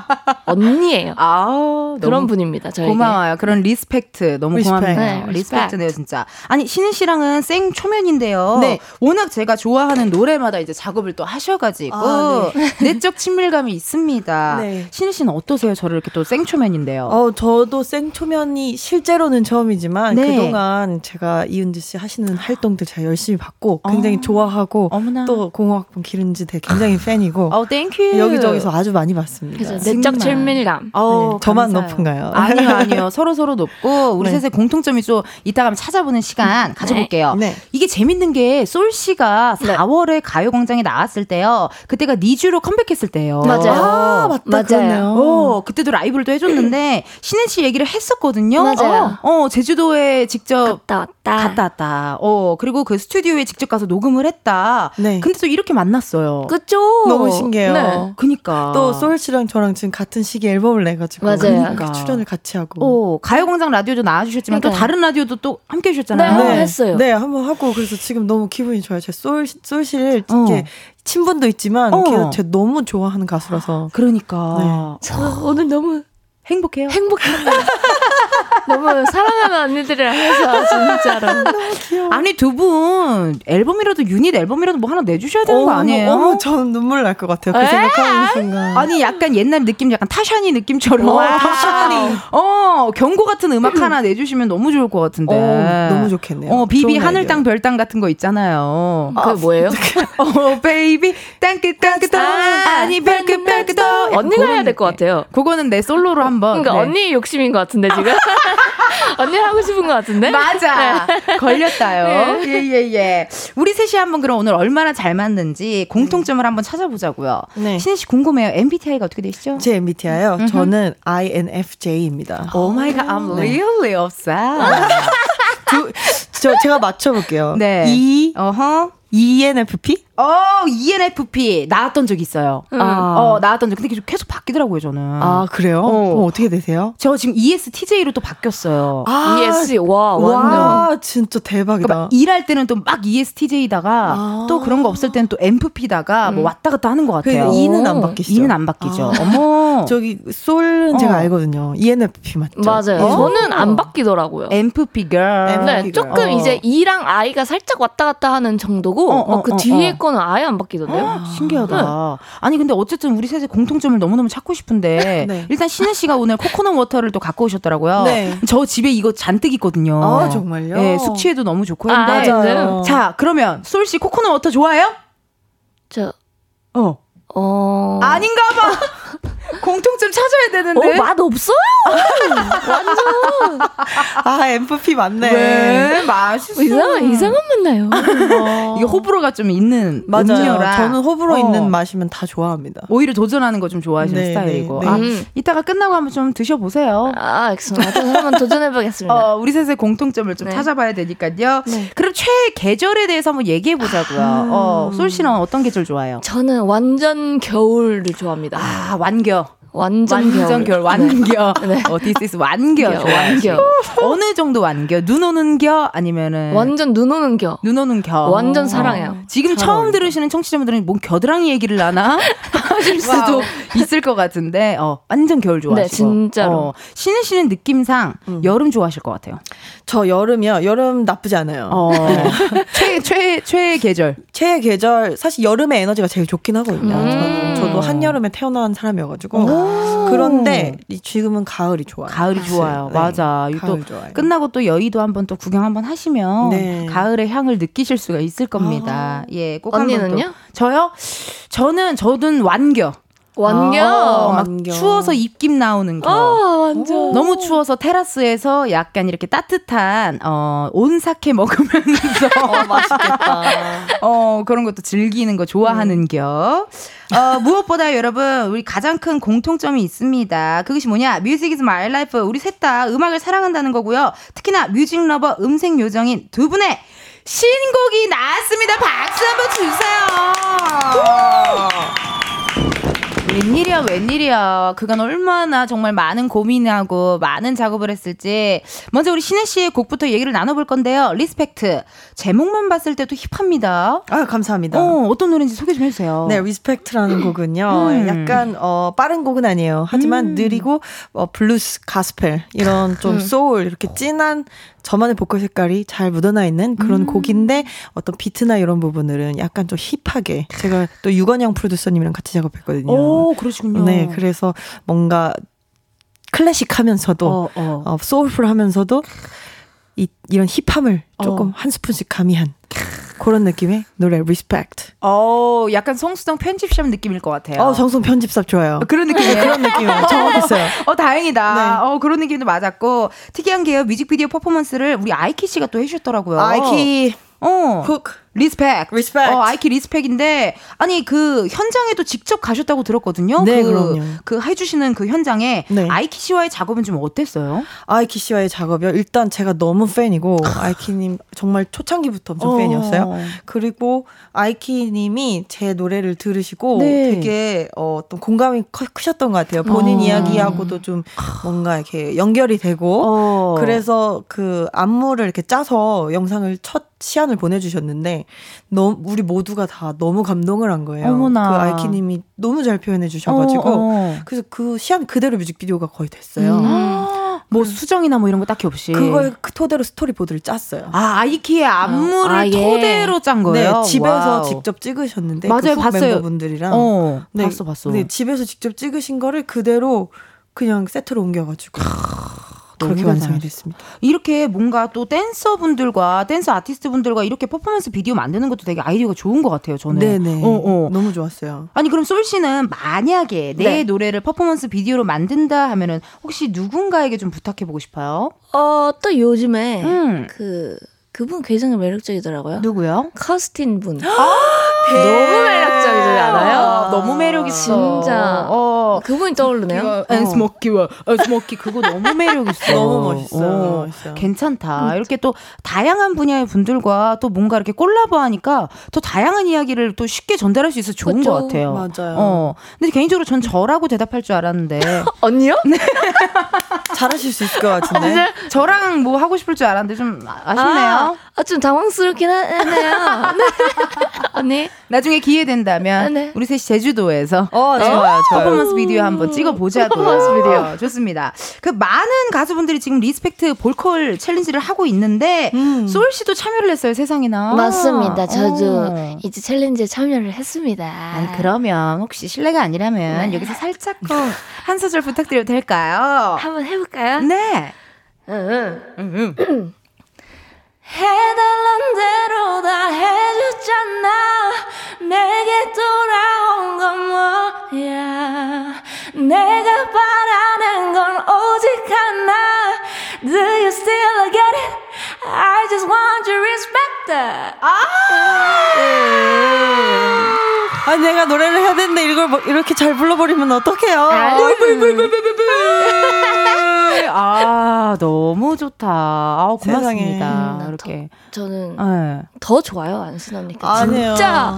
언니예요. 아, 그런 분입니다, 저에게. 고마워요. 그런 respect 너무 respect. 고맙네요. 네, respect네요, 진짜. 아니 신애 씨랑은 생 초면인데요. 네. 워낙 제가 좋아하는 노래마다 이제 작업을 또 하셔가지고 아, 내적 친밀감이 있습니다. 네. 신애 씨는 어떠세요? 저를 이렇게 또 생 초면인데요. 어, 저도 생 초면이 실제로는 처음이지만 네. 그동안 제가 이은지 씨 하시는 활동들 제가 열심히 봤고 굉장히 어. 좋아하고 어머나. 또 공오학번 길은지 되게 굉장히 팬이고 어, thank you. 여기저기서 아주 많이 봤습니다. 정말. 내적 친밀감. 어, 네, 저만. 높은가요? 아니요, 아니요. 서로 서로 높고 우리 네. 셋의 공통점이 좀 이따가 한번 찾아보는 시간 가져볼게요. 네. 이게 재밌는 게 쏠 씨가 네. 4월에 가요광장에 나왔을 때요. 그때가 Need You로 컴백했을 때예요. 맞아요. 아, 맞다. 맞아요. 어, 그때도 라이브를 또 해줬는데 신애 씨 얘기를 했었거든요. 맞아요. 어, 어, 제주도에 직접 갔다 왔다. 갔다 왔다. 어, 그리고 그 스튜디오에 직접 가서 녹음을 했다. 네. 근데 또 이렇게 만났어요. 그쵸? 너무 신기해요. 네. 그니까. 또 소울 씨랑 저랑 지금 같은 시기에 앨범을 내가지고 맞아요. 그러니까. 출연을 같이 하고 어, 가요광장 라디오도 나와주셨지만 또 그러니까요. 다른 라디오도 또 함께 해주셨잖아요. 네. 했어요. 네, 한번 하고 그래서 지금 너무 기분이 좋아요. 제 소울 소울 씨를 어. 이렇게 친분도 있지만 어. 걔가 제 너무 좋아하는 가수라서 그러니까. 저 오늘 너무 행복해요. 행복합니다. 너무 사랑하는 언니들이랑 해서 진짜로. 아니 두 분 앨범이라도 유닛 앨범이라도 뭐 하나 내주셔야 되는 거 어머, 아니에요? 어머, 저는 눈물 날 것 같아요. 그 에이, 생각하는 순간. 아니 약간 옛날 느낌 약간 타샤니 느낌처럼 와. 타샤니 어 경고 같은 음악 하나 내주시면 너무 좋을 것 같은데 어, 너무 좋겠네요. 어 비비 하늘. 땅 별 땅 같은 거 있잖아요 그게 뭐예요? 어 baby 땅끝 땅끝 아니 별끝 별끝 언니가 해야 될 것 같아요. 그거는 내 솔로로 한번 그러니까 네. 언니 욕심인 것 같은데 지금. 언니 하고 싶은 것 같은데. 맞아. 걸렸다요. 네. 예, 예, 예. 우리 셋이 한번 그럼 오늘 얼마나 잘 맞는지 공통점을 한번 찾아보자고요. 네. 신애 씨 궁금해요. MBTI가 어떻게 되시죠? 제 MBTI요. 저는 INFJ입니다. oh my god, I'm really upset. 두, 저 제가 맞춰 볼게요. 네. E 어허. ENFP? 어, ENFP 나왔던 적 있어요. 아. 어, 나왔던 적. 근데 계속 바뀌더라고요, 저는. 아 그래요? 어. 어. 어 떻게 되세요? 저 지금 ESTJ로 또 바뀌었어요. 아, ES 와 완전. 와 진짜 대박이다. 그러니까 막 일할 때는 또 막 ESTJ다가 아. 또 그런 거 없을 때는 또 ENFP다가 뭐 왔다 갔다 하는 것 같아요. 그 E는 안 바뀌시죠? E는 안 바뀌죠. 아. 어머. 저기 쏠은 어. 제가 알거든요. ENFP 맞죠? 맞아요. 어. 저는 안 바뀌더라고요. ENFP girl. 네. 조금 어. 이제 E랑 I가 살짝 왔다 갔다 하는 정도고 어, 어, 막그 어, 뒤에 어. 거는 아예 안 바뀌던데요. 신기하다. 아니 근데 어쨌든 우리 셋의 공통점을 너무너무 찾고 싶은데 네. 일단 신애 씨가 오늘 coconut water를 또 갖고 오셨더라고요. 네. 저 집에 이거 잔뜩 있거든요. 아, 정말요? 네, 숙취에도 너무 좋고 아, 한데. 맞아요. 자, 그러면 쏠 씨 coconut water 좋아해요? 저 어. 어. 아닌가 봐. 공통점 찾아야 되는데. 어, 맛 없어요. 아 MFP 맞네. 왜? 맛있어. 이상한 이상한 맛 나요. 어. 이게 호불호가 좀 있는 맞아요. 음료라. 저는 호불호 어. 있는 마시면 다 좋아합니다. 오히려 도전하는 거 좀 좋아하시는 네, 스타일이고. 네, 네. 아, 음. 이따가 끝나고 한번 좀 드셔보세요. 아, 엑소나도 한번 도전해 보겠습니다. 어, 우리 셋의 공통점을 좀 네. 찾아봐야 되니까요. 네. 그럼 최애 계절에 대해서 한번 얘기해 보자고요. 아. 어, 솔 씨는 어떤 계절 좋아해요? 저는 완전 겨울을 좋아합니다. 아, 완겨. 완전, 완전 겨울, 완겨. 네. 어, this is 완겨. 완겨. 어느 정도 완겨? 눈 오는 겨? 아니면은. 완전 눈 오는 겨. 눈 오는 겨. 완전 사랑해요. 지금 잘 처음 어울린다. 들으시는 청취자분들은 뭔 겨드랑이 얘기를 나나 하실 수도 있을 것 같은데 어 완전 겨울 좋아하시고 네, 진짜로. 어, 신은 씨는 느낌상 여름 좋아하실 것 같아요. 저 여름이요. 여름 나쁘지 않아요. 어 최 최 최애 계절 최애 계절 사실 여름에 에너지가 제일 좋긴 하거든요. 음. 저는 저도 한여름에 태어난 사람이어가지고 그런데 이- 지금은 가을이 좋아요. 가을이 사실. 좋아요. 네. 맞아. 이거 또 좋아요. 끝나고 또 여의도 한번 또 구경 한번 하시면 네. 가을의 향을 느끼실 수가 있을 겁니다. 예, 꼭. 언니는요? 저요? 저는 저는 완겨. 완겨. 어, 막 완겨. 추워서 입김 나오는 겨. 아, 완전. 너무 추워서 테라스에서 약간 이렇게 따뜻한 어 온사케 먹으면서 어, 맛있겠다. 어 그런 것도 즐기는 거 좋아하는 겨. 어 무엇보다 여러분 우리 가장 큰 공통점이 있습니다. 그것이 뭐냐? Music is my life. 우리 셋 다 음악을 사랑한다는 거고요. 특히나 music lover 음색 요정인 두 분의 신곡이 나왔습니다. 박수 한번 주세요. 웬일이야, 웬일이야. 그간 얼마나 정말 많은 고민하고 많은 작업을 했을지. 먼저 우리 신애 씨의 곡부터 얘기를 나눠볼 건데요. Respect. 제목만 봤을 때도 hip합니다. 아, 감사합니다. 어, 어떤 노래인지 소개 좀 해주세요. 네, Respect라는 곡은요. 음. 약간 어 빠른 곡은 아니에요. 하지만 느리고 어 블루스, 가스펠 이런 좀 소울 이렇게 진한 저만의 보컬 색깔이 잘 묻어나 있는 그런 곡인데 어떤 비트나 이런 부분들은 약간 좀 hip하게 제가 또 유건형 프로듀서님이랑 같이 작업했거든요. 오, 그러시군요. 네, 그래서 뭔가 클래식하면서도 어, 어. 어, soulful하면서도 이, 이런 hip함을 조금 어. 한 스푼씩 가미한 그런 느낌의 노래 Respect. 어, 약간 성수동 편집샵 느낌일 것 같아요. 어, 정성 편집샵 좋아요. 그런 느낌이에요. 그런 느낌이에요. 정확했어요. 어, 다행이다. 네. 어, 그런 느낌도 맞았고. 특이한 게요, 뮤직비디오 퍼포먼스를 우리 아이키 씨가 또 해주셨더라고요. 아이키 어. 훅. Respect. Respect. 어, 아이키 respect인데, 아니, 그 현장에도 직접 가셨다고 들었거든요. 네, 그, 그럼요. 그 해주시는 그 현장에 네. 아이키 씨와의 작업은 좀 어땠어요? 아이키 씨와의 작업이요. 일단 제가 너무 팬이고 아이키님 정말 초창기부터 엄청 어. 팬이었어요. 그리고 아이키님이 제 노래를 들으시고 네. 되게 어, 또 공감이 커- 크셨던 것 같아요. 본인 어. 이야기하고도 좀 뭔가 이렇게 연결이 되고 어. 그래서 그 안무를 이렇게 짜서 영상을 첫 시안을 보내주셨는데 너무 우리 모두가 다 너무 감동을 한 거예요. 어머나. 그 아이키님이 너무 잘 표현해 주셔가지고 어, 어. 그래서 그 시안 그대로 뮤직비디오가 거의 됐어요. 뭐 수정이나 뭐 이런 거 딱히 없이. 그걸 그 토대로 스토리보드를 짰어요. 아, 아이키의 안무를 아, 예. 토대로 짠 거예요? 네, 집에서 wow. 직접 찍으셨는데 맞아요, 그 봤어요. 멤버분들이랑 어, 네, 봤어, 봤어. 네, 집에서 직접 찍으신 거를 그대로 그냥 세트로 옮겨가지고 그렇게 완성이. 됐습니다. 이렇게 뭔가 또 댄서 분들과 댄서 아티스트 분들과 이렇게 퍼포먼스 비디오 만드는 것도 되게 아이디어가 좋은 것 같아요, 저는. 네네, 어, 어. 너무 좋았어요. 아니 그럼 솔 씨는 만약에 내 네. 노래를 퍼포먼스 비디오로 만든다 하면은 혹시 누군가에게 좀 부탁해 보고 싶어요? 어, 또 요즘에 음. 그 그분 굉장히 매력적이더라고요. 누구요? 커스틴 분. 너무 매력적이지 않아요? 너무 매력 있어. 진짜. 어. 그분이 떠오르네요. 앤 스모키와 앤 스모키 그거 너무 매력 있어. 너무 멋있어요. 어, 너무 멋있어요. 괜찮다. 이렇게 또 다양한 분야의 분들과 또 뭔가 이렇게 콜라보 하니까 더 다양한 이야기를 또 쉽게 전달할 수 있어 서 좋은 그쵸. 것 같아요. 맞아요. 어. 근데 개인적으로 전 저라고 대답할 줄 알았는데 언니요? 잘하실 수 있을 것 같은데. 저랑 뭐 하고 싶을 줄 알았는데 좀 아- 아쉽네요. 아, 아, 좀 당황스럽긴 하네요. 네. 언니. 나중에 기회 된다면 네. 우리 셋이 제주도에서 어, 네, 좋아요, 좋아요. 퍼포먼스 비디오 한번 찍어보자고. 퍼포먼스 비디오. 어, 좋습니다. 그 많은 가수분들이 지금 Respect 보컬 챌린지를 하고 있는데 음. 쏠 씨도 참여를 했어요 세상에나. 맞습니다. 저도 어. 이제 챌린지에 참여를 했습니다. 아니 그러면 혹시 실례가 아니라면 네. 여기서 살짝 꼭한 소절 부탁드려도 될까요? 한번 해볼까요? 네. 응, 응. 해달란 대로 다 해줬잖아. 내게 돌아온 건 뭐야? 내가 바라는 건 오직 하나. Do you still get it? I just want your respect 아, 내가 노래를 해야 되는데 이걸 뭐 이렇게 잘 불러버리면 어떡해요? 아 너무 좋다. 아 세상에. 고맙습니다. 음, 이렇게. 저 는 네. 더 좋아요, 안순 언니가. 아니에요. 진짜.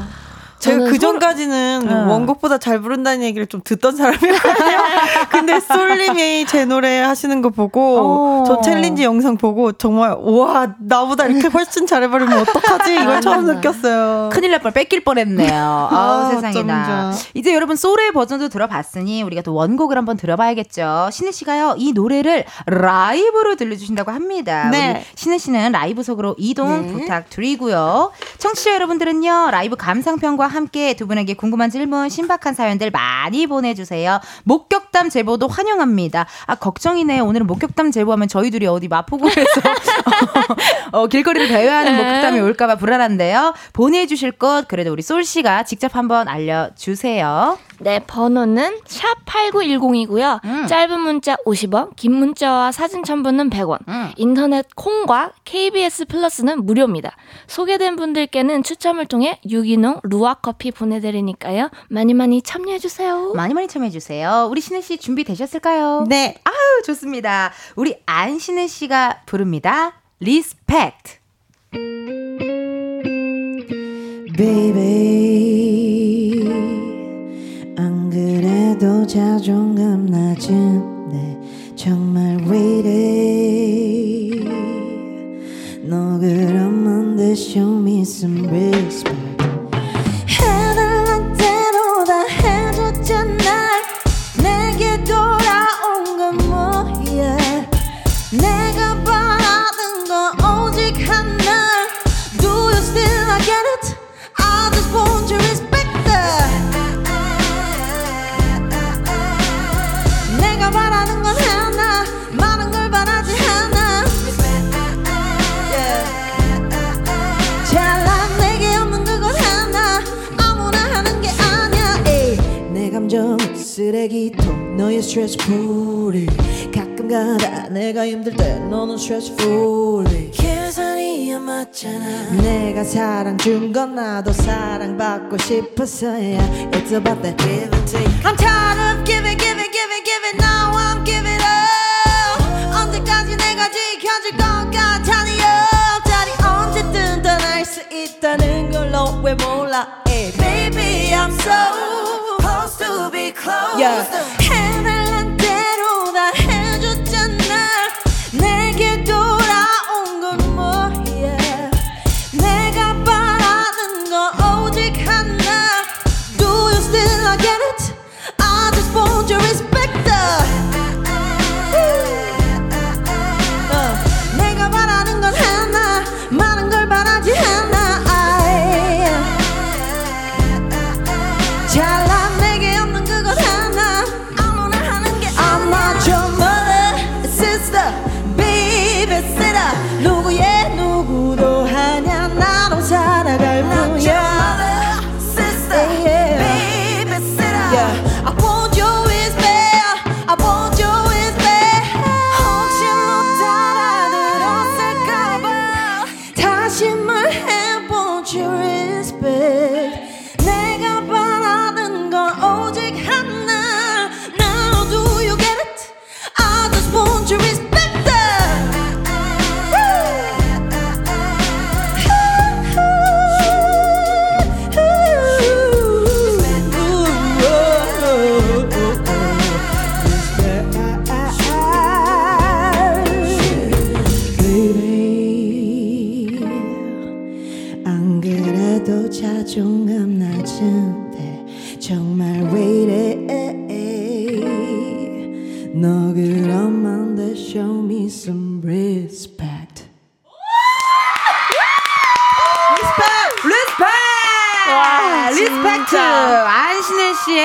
제가 그 전까지는 네. 원곡보다 잘 부른다는 얘기를 좀 듣던 사람이거든요. 근데 솔님이 제 노래 하시는 거 보고 어. 저 챌린지 영상 보고 정말 와 나보다 이렇게 훨씬 잘해버리면 어떡하지 이걸 처음 느꼈어요. 큰일 날 뻔 뺏길 뻔 했네요. 아우 아, 세상에나. 이제 여러분 소울의 버전도 들어봤으니 우리가 또 원곡을 한번 들어봐야겠죠. 신혜 씨가요 이 노래를 라이브로 들려주신다고 합니다. 네. 신혜 씨는 라이브석으로 이동 부탁드리고요. 청취자 여러분들은요 라이브 감상평과 함께 두 분에게 궁금한 질문, 신박한 사연들 많이 보내주세요. 목격담 제보도 환영합니다. 아 걱정이네. 오늘은 목격담 제보하면 저희 둘이 어디 마포구에서 어, 길거리를 대회하는 목격담이 올까봐 불안한데요. 보내주실 것 그래도 우리 솔 씨가 직접 한번 알려주세요. 네, 번호는 샵8910이고요. 음. 짧은 문자 50원, 긴 문자와 사진 첨부는 100원. 음. 인터넷 콩과 KBS 플러스는 무료입니다. 소개된 분들께는 추첨을 통해 유기농 루아 커피 보내드리니까요. 많이 많이 참여해주세요. 많이 많이 참여해주세요. 우리 신애 씨 준비되셨을까요? 네. 아유, 좋습니다. 우리 안신애 씨가 부릅니다. Respect. baby 그래도 자존감 낮은 데 정말 왜 이래? 너 그러면 show me some respect 감정 쓰레기통 너의 스트레스 풀이. 가끔 가다 내가 힘들 때 너는 스트레스 풀이. 계산이 안 맞잖아. 내가 사랑 준 건 나도 사랑받고 싶어서야. It's about that give and take. I'm tired of giving giving giving giving. Now I'm giving up. 언제까지 내가 지켜줄 것 같아니 옆자리 언제든 떠날 수 있다는 걸너왜 몰라? Hey, Baby I'm so yeah. 해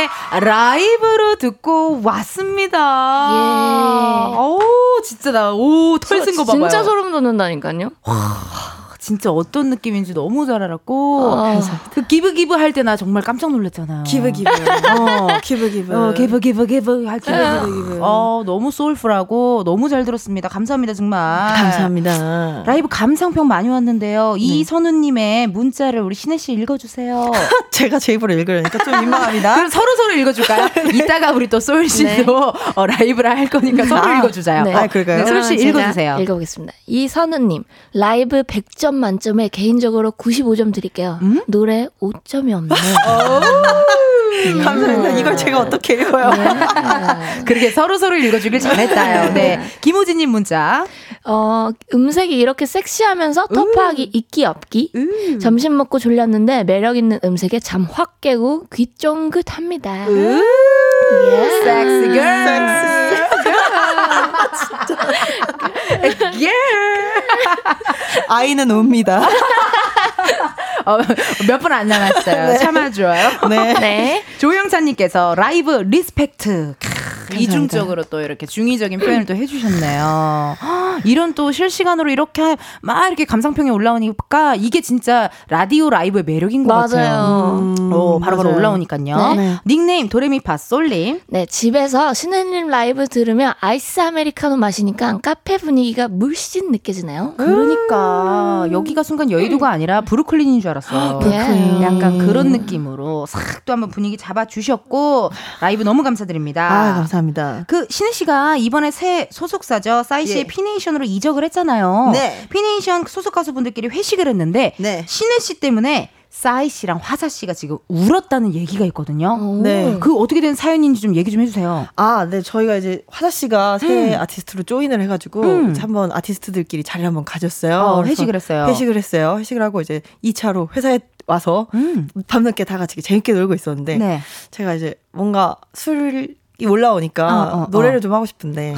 의 라이브로 듣고 왔습니다. 예. 어우, 진짜 나, 오, 털 선 거 봐봐요. 진짜 소름 돋는다니까요. 진짜 어떤 느낌인지 너무 잘 알았고 아. 그 give give 할 때 나 정말 깜짝 놀랐잖아요. Give give. 어, give give. 어, give give give 할 때. Give give. 어, 너무 soulful하고 너무 잘 들었습니다. 감사합니다, 정말. 감사합니다. 라이브 감상평 많이 왔는데요. 이선우 님의 문자를 우리 신애 씨 읽어 주세요. 제가 제 입으로 읽으려니까 좀 민망합니다. 그럼 서로 서로 읽어 줄까요? 이따가 우리 또 쏠 씨도 어, 라이브를 할 거니까 서로 아, 읽어 주자요. 네. 아, 그럴까요? 쏠 씨 그러면 제가 읽어 주세요. 읽어 보겠습니다. 이선우 님, 라이브 100점 만점에 개인적으로 95점 드릴게요. 음? 노래 5점이 없네요. 감사합니다. 이걸 제가 어떻게 읽어요? 그렇게 서로 서로 읽어주길 잘했다요. 네, 김호진님 문자. 어, 음색이 이렇게 섹시하면서 터프하기 있기 없기. 음. 점심 먹고 졸렸는데 매력 있는 음색에 잠 확 깨고 귀 쫑긋합니다. 예. Sexy girl. 예. 아이는 옵니다. 어, 몇 분 안 남았어요. 참아줘요. 네. 네. 조영찬님께서 라이브 respect. 크, 이중적으로 또 이렇게 중의적인 표현을 또 해주셨네요. 헉, 이런 또 실시간으로 이렇게 막 이렇게 감상평이 올라오니까 이게 진짜 라디오 라이브의 매력인 것 같아요. 맞아요. 음, 오, 바로바로 맞아요. 올라오니까요. 네. 닉네임 도레미파 쏠님. 네, 집에서 신애님 라이브 들으면 아이스 아메리카노 마시니까 카페 분위기가 물씬 느껴지네요. 그러니까 여기가 순간 여의도가 아니라 브루클린인 줄 알았어요. 브루클린. 약간 그런 느낌으로 싹 또 한번 분위기 잡아주셨고 라이브 너무 감사드립니다. 아, 감사합니다. 그 신애 씨가 이번에 새 소속사죠 싸이 씨의 예. P NATION으로 이적을 했잖아요. 네. P NATION 소속 가수분들끼리 회식을 했는데 네. 신애 씨 때문에 싸이 씨랑 화사 씨가 지금 울었다는 얘기가 있거든요. 네. 그 어떻게 된 사연인지 좀 얘기 좀 해주세요. 아, 네. 저희가 이제 화사 씨가 새 음. 아티스트로 조인을 해가지고 음. 한번 아티스트들끼리 자리를 한번 가졌어요. 어, 회식을 했어요. 회식을 했어요. 회식을 하고 이제 2차로 회사에 와서 음. 밤늦게 다 같이 재밌게 놀고 있었는데 네. 제가 이제 뭔가 술 이 올라오니까 어, 어, 노래를 어. 좀 하고 싶은데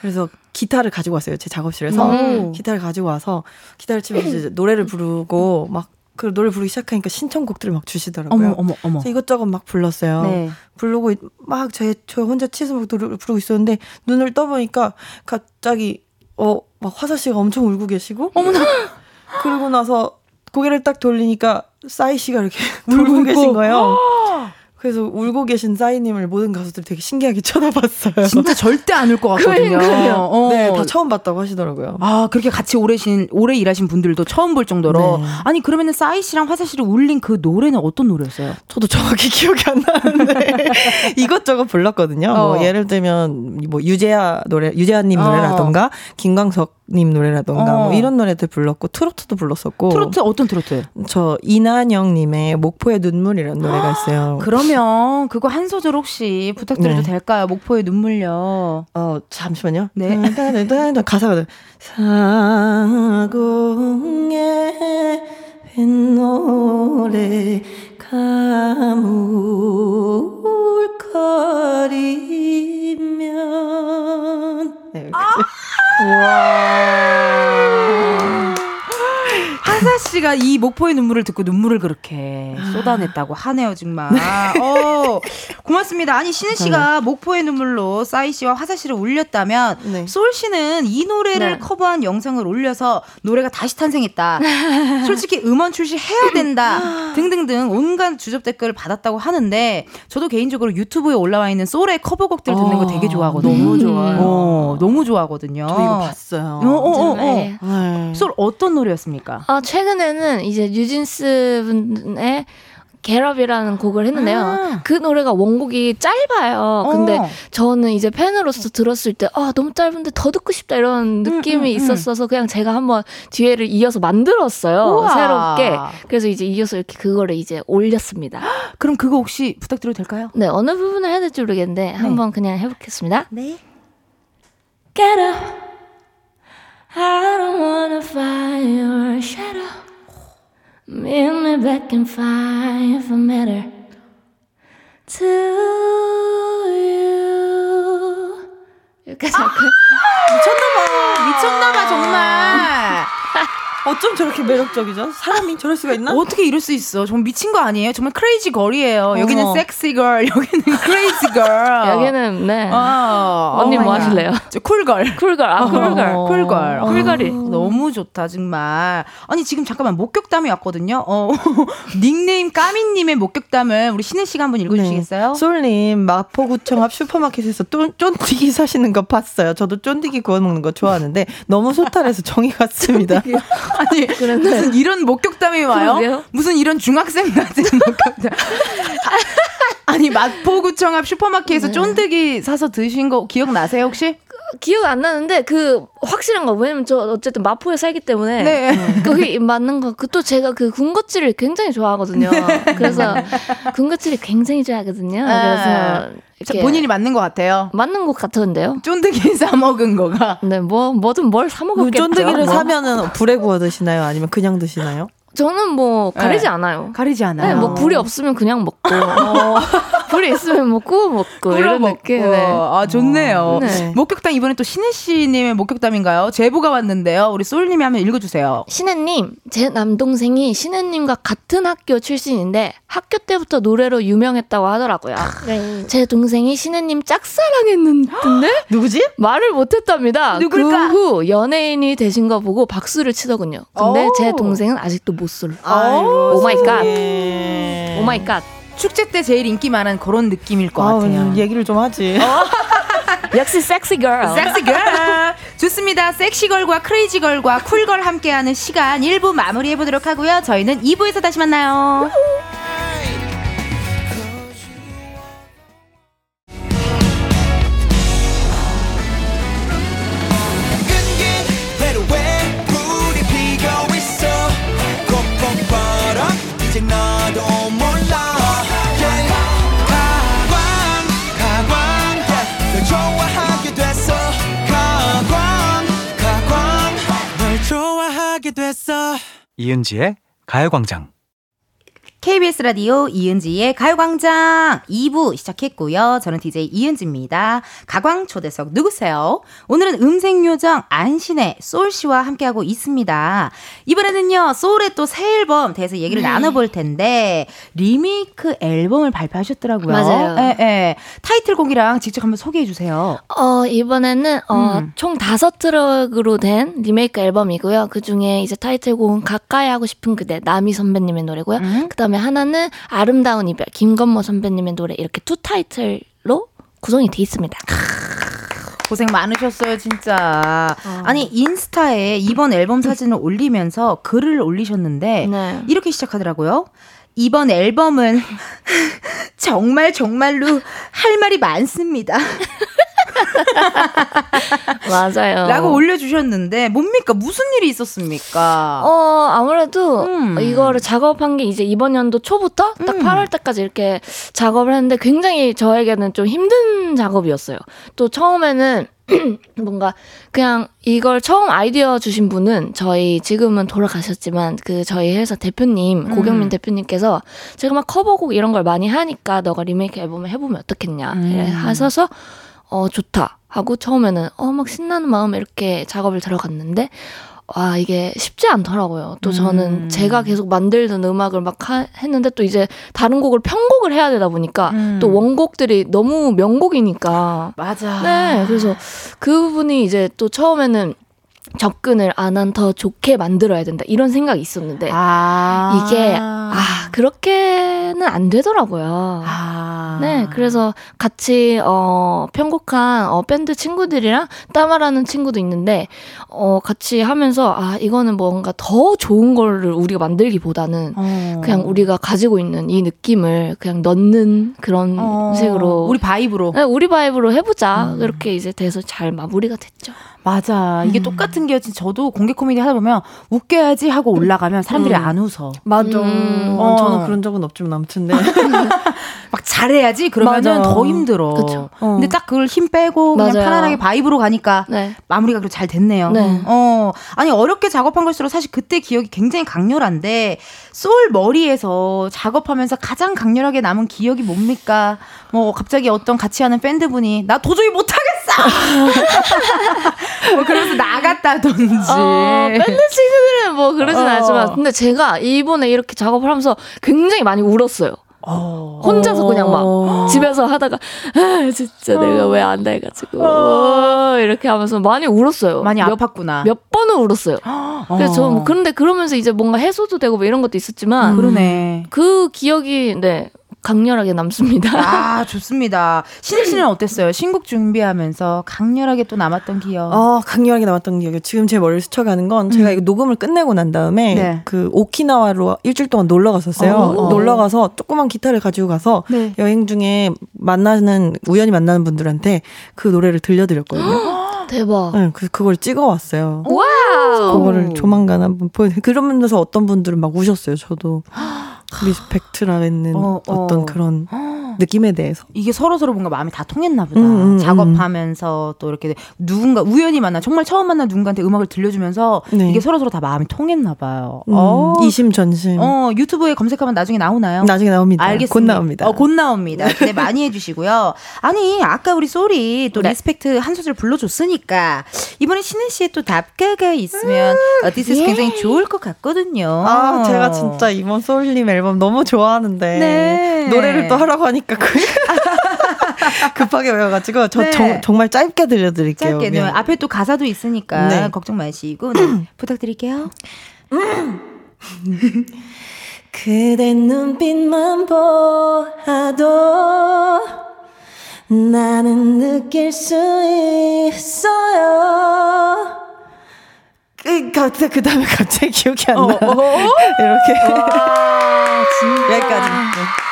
그래서 기타를 가지고 왔어요. 제 작업실에서 오. 기타를 가지고 와서 기타를 치면서 이제 노래를 부르고 막 그 노래 부르기 시작하니까 신청곡들을 막 주시더라고요. 어머 어머 어머. 이것저것 막 불렀어요. 네. 부르고 막 제 저 혼자 치서 막 노래를 부르고 있었는데 눈을 떠보니까 갑자기 어 막 화사 씨가 엄청 울고 계시고 어머나. 그러고 나서 고개를 딱 돌리니까 싸이 씨가 이렇게 울고 계신 거예요. 그래서 울고 계신 싸이님을 모든 가수들이 되게 신기하게 쳐다봤어요. 진짜 절대 안 울 것 같거든요. 어. 네, 다 처음 봤다고 하시더라고요. 아, 그렇게 같이 오래 신, 오래 일하신 분들도 처음 볼 정도로. 네. 아니, 그러면은 싸이 씨랑 화사 씨를 울린 그 노래는 어떤 노래였어요? 저도 정확히 기억이 안 나는데 이것저것 불렀거든요. 어. 뭐 예를 들면 뭐 유재하 노래, 유재하님 어. 노래라던가 김광석 님 노래라던가 어. 뭐 이런 노래들 불렀고 트로트도 불렀었고. 트로트, 어떤 트로트? 저 이난영 님의 목포의 눈물이라는 노래가 있어요. 그러면 그거 한 소절 혹시 부탁드려도 네. 될까요? 목포의 눈물요. 어 잠시만요. 네. 따다다다 가사가 사공의 뱃노래 가물거리며 네, 여기 화사 씨가 이 목포의 눈물을 듣고 눈물을 그렇게 쏟아냈다고 하네요, 정말. 어, 고맙습니다. 아니, 신애 씨가 목포의 눈물로 싸이 씨와 화사 씨를 울렸다면, 네. 쏠 씨는 이 노래를 네. 커버한 영상을 올려서 노래가 다시 탄생했다. 솔직히 음원 출시해야 된다. 등등등 온갖 주접 댓글을 받았다고 하는데, 저도 개인적으로 유튜브에 올라와 있는 쏠의 커버곡들 듣는 거 되게 좋아하거든요. 너무 좋아요. 어, 너무 좋아하거든요. 저 이거 봤어요. 어, 어, 어, 어. 네. 네. 쏠 어떤 노래였습니까? 아, 최근에는 이제 뉴진스 분의 겟업이라는 곡을 했는데요. 아. 그 노래가 원곡이 짧아요. 근데 어. 저는 이제 팬으로서 들었을 때, 아, 너무 짧은데 더 듣고 싶다 이런 느낌이 음, 음. 있었어서 그냥 제가 한번 뒤에를 이어서 만들었어요. 우와. 새롭게. 그래서 이제 이어서 이렇게 그거를 이제 올렸습니다. 그럼 그거 혹시 부탁드려도 될까요? 네, 어느 부분을 해야 될지 모르겠는데 한번 그냥 해보겠습니다. 네. Get up. I don't wanna find your shadow. Meet me back in five if I matter to you. 여기까지 할까요? 미쳤나봐. 미쳤나봐, 정말. 어쩜 저렇게 매력적이죠? 사람이 저럴 수가 있나? 어떻게 이럴 수 있어? 정말 미친 거 아니에요? 정말 크레이지 걸이에요. 여기는 어머. 섹시 걸, 여기는 크레이지 걸. 여기는 네. 어, 언니 오 뭐. 하실래요? 저 쿨걸. 쿨걸, 아 쿨걸. 어. 쿨걸. 쿨걸이. 어, 너무 좋다, 정말. 아니, 지금 잠깐만, 목격담이 왔거든요. 어, 닉네임 까미님의 목격담을 우리 신혜 씨가 한번 읽어주시겠어요? 솔님 마포구청 앞 슈퍼마켓에서 쫀, 쫀디기 사시는 거 봤어요. 저도 쫀디기 구워 먹는 거 좋아하는데 너무 소탈해서 정이 갔습니다. 아니, 무슨 이런 목격담이 와요? 그러게요. 무슨 이런 중학생 같은 목격담. 아, 아니, 마포구청 앞 슈퍼마켓에서 네. 쫀득이 사서 드신 거 기억나세요, 혹시? 기억 안 나는데 그 확실한 거 왜냐면 저 어쨌든 마포에 살기 때문에 네. 거기 맞는 거 그 또 제가 그 군것질을 굉장히 좋아하거든요. 그래서 군것질이 굉장히 좋아하거든요. 그래서 자, 본인이 맞는 것 같아요. 맞는 것 같은데요. 쫀득이 싸 먹은 거가. 네, 뭐 뭐든 뭘사그 먹었겠죠. 쫀디기를 뭐. 사면은 불에 구워 드시나요? 아니면 그냥 드시나요? 저는 뭐 가리지 네. 않아요. 가리지 않아요. 네, 뭐 불이 없으면 그냥 먹고 불이 있으면 뭐 구워 먹고 이런 느낌. 네. 아, 좋네요. 네. 목격담 이번에 또 신애 씨님의 목격담인가요? 제보가 왔는데요. 우리 쏠님이 한번 읽어주세요. 신애님, 제 남동생이 신애님과 같은 학교 출신인데 학교 때부터 노래로 유명했다고 하더라고요. 제 동생이 신애님 짝사랑했는데 누구지? 말을 못했답니다. 누굴까? 그 후 연예인이 되신 거 보고 박수를 치더군요. 근데 오. 제 동생은 아직도 모쏠. 아이고, oh my God. 세상에. Oh my God. 축제 때 제일 인기 많은 그런 느낌일 것 아우, 같아요. 얘기를 좀 하지. 역시 sexy girl. sexy girl 좋습니다. sexy girl과 crazy girl과 cool girl 함께하는 시간 1부 마무리해 보도록 하고요. 저희는 2부에서 다시 만나요. 이은지의 가요광장. KBS 라디오 이은지의 가요광장 2부 시작했고요. 저는 DJ 이은지입니다. 가광 초대석 누구세요? 오늘은 음색요정 안신의 솔씨와 함께하고 있습니다. 이번에는요, 소울의 또 새 앨범 대해서 얘기를 네. 나눠볼 텐데, 리메이크 앨범을 발표하셨더라고요. 맞아요. 예, 예. 타이틀곡이랑 직접 한번 소개해주세요. 어, 이번에는, 어, 음. 총 다섯 트랙으로 된 리메이크 앨범이고요. 그 중에 이제 타이틀곡은 가까이 하고 싶은 그대, 나미 선배님의 노래고요. 음. 그 다음에 하나는 아름다운 이별, 김건모 선배님의 노래, 이렇게 two 타이틀로 구성이 돼 있습니다. 고생 많으셨어요, 진짜. 어. 아니, 인스타에 이번 앨범 사진을 올리면서 글을 올리셨는데, 네. 이렇게 시작하더라고요. 이번 앨범은 정말 정말로 할 말이 많습니다. 맞아요. 라고 올려주셨는데, 뭡니까? 무슨 일이 있었습니까? 어, 아무래도 음. 이거를 작업한 게 이제 이번 연도 초부터 딱 음. 8월 때까지 이렇게 작업을 했는데 굉장히 저에게는 좀 힘든 작업이었어요. 또 처음에는 뭔가 그냥 이걸 처음 아이디어 주신 분은 저희 지금은 돌아가셨지만 그 저희 회사 대표님 고경민 음. 대표님께서 제가 막 커버곡 이런 걸 많이 하니까 너가 리메이크 앨범을 해보면 어떻겠냐 음. 하셔서 어 좋다 하고 처음에는 어 막 신나는 마음에 이렇게 작업을 들어갔는데 와 이게 쉽지 않더라고요. 또 저는 음. 제가 계속 만들던 음악을 막 하- 했는데 또 이제 다른 곡을 편곡을 해야 되다 보니까 음. 또 원곡들이 너무 명곡이니까 맞아. 네 그래서 그 부분이 이제 또 처음에는 접근을 아난더 좋게 만들어야 된다 이런 생각이 있었는데 아. 이게 아 그렇게는 안 되더라고요. 아. 네, 그래서 같이 어 편곡한 어 밴드 친구들이랑 따마라는 친구도 있는데 어 같이 하면서 아 이거는 뭔가 더 좋은 거를 우리가 만들기보다는 어. 그냥 우리가 가지고 있는 이 느낌을 그냥 넣는 그런 어. 식으로 우리 vibe로. 네, 우리 vibe로 해보자 음. 이렇게 이제 돼서 잘 마무리가 됐죠. 맞아. 이게 음. 똑같은 게 저도 공개 코미디 하다 보면 웃겨야지 하고 올라가면 사람들이 음. 안 웃어. 맞아. 음. 어, 어. 저는 그런 적은 없지만 아무튼 네. 막 잘해야지 그러면은 맞아. 더 힘들어. 그쵸. 어. 근데 딱 그걸 힘 빼고 그냥 맞아요. 편안하게 vibe로 가니까 네. 마무리가 그래도 잘 됐네요. 네. 어, 아니 어렵게 작업한 걸수록 사실 그때 기억이 굉장히 강렬한데 소울 머리에서 작업하면서 가장 강렬하게 남은 기억이 뭡니까? 뭐 갑자기 어떤 같이 하는 팬드분이 나 도저히 못하겠어. 뭐 그러면서 나갔다든지. 어, 밴드 친구들은 뭐 그러진 어. 않지만 근데 제가 이번에 이렇게 작업을 하면서 굉장히 많이 울었어요. 어. 혼자서 그냥 막 어. 집에서 하다가 아 진짜 내가 왜 안 돼가지고 어, 이렇게 하면서 많이 울었어요. 많이 몇, 아팠구나. 몇 번을 울었어요. 그래서 저 뭐, 그런데 그러면서 이제 뭔가 해소도 되고 뭐 이런 것도 있었지만 음. 그러네. 그 기억이 네 강렬하게 남습니다. 아, 좋습니다. 신혜 씨는 어땠어요? 신곡 준비하면서 강렬하게 또 남았던 기억. 어, 강렬하게 남았던 기억이 지금 제 머리를 스쳐가는 건 제가 이거 녹음을 끝내고 난 다음에 네. 그 오키나와로 일주일 동안 놀러 갔었어요. 오. 놀러 가서 조그만 기타를 가지고 가서 네. 여행 중에 만나는 우연히 만나는 분들한테 그 노래를 들려드렸거든요. 대박. 네, 그 그걸 찍어왔어요. Wow. 그거를 조만간 한번 보여. 그러면서 어떤 분들은 막 우셨어요. 저도 respect라는 어, 어, 어. 떤 그런 느낌에 대해서. 이게 서로 서로 뭔가 마음이 다 통했나 보다. 음, 음, 작업하면서 또 이렇게 누군가 우연히 만나 정말 처음 만난 누군가한테 음악을 들려주면서 네. 이게 서로 서로 다 마음이 통했나 봐요. 음, 어, 이심전심. 어, 유튜브에 검색하면 나중에 나오나요? 나중에 나옵니다. 알겠습니다. 곧 나옵니다. 어, 곧 나옵니다. 기대 많이 해주시고요. 아니, 아까 우리 쏠이 또 네. respect 한 소절 불러줬으니까 이번에 신애 씨의 또 답가가 있으면 어디서 예. 굉장히 좋을 것 같거든요. 아, 제가 진짜 이번 쏠님 앨범 너무 좋아하는데 네. 노래를 또 하라고 하니까 그 급하게 외워가지고 저 네. 정, 정말 짧게 들려드릴게요. 짧게 네. 앞에 또 가사도 있으니까 네. 걱정 마시고 네, 부탁드릴게요. 그대 눈빛만 보아도 나는 느낄 수 있어요. 그, 그, 그 다음에 갑자기 기억이 안 어, 나. 이렇게. 와, 진짜. 여기까지.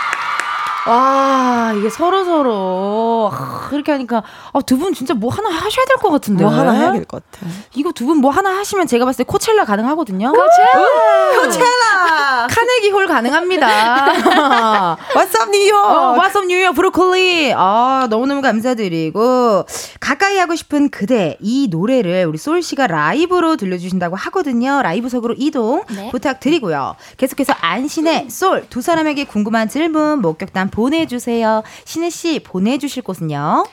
네. 와, 이게 서로서로, 아, 이렇게 하니까, 아, 두 분 진짜 뭐 하나 하셔야 될 것 같은데. 뭐 하나 해야 될 것 같아. 이거 두 분 뭐 하나 하시면 제가 봤을 때 코첼라 가능하거든요. 코첼라! 코첼라! 카네기 홀 가능합니다. What's up, 뉴욕? 어, What's up, 뉴욕, 브로콜리. 아, 너무너무 감사드리고, 가까이 하고 싶은 그대, 이 노래를 우리 솔 씨가 라이브로 들려주신다고 하거든요. 라이브석으로 이동 네. 부탁드리고요. 계속해서 안신의 솔, 두 사람에게 궁금한 질문, 목격담 보내주세요. 신혜 씨, 보내주실 곳은요?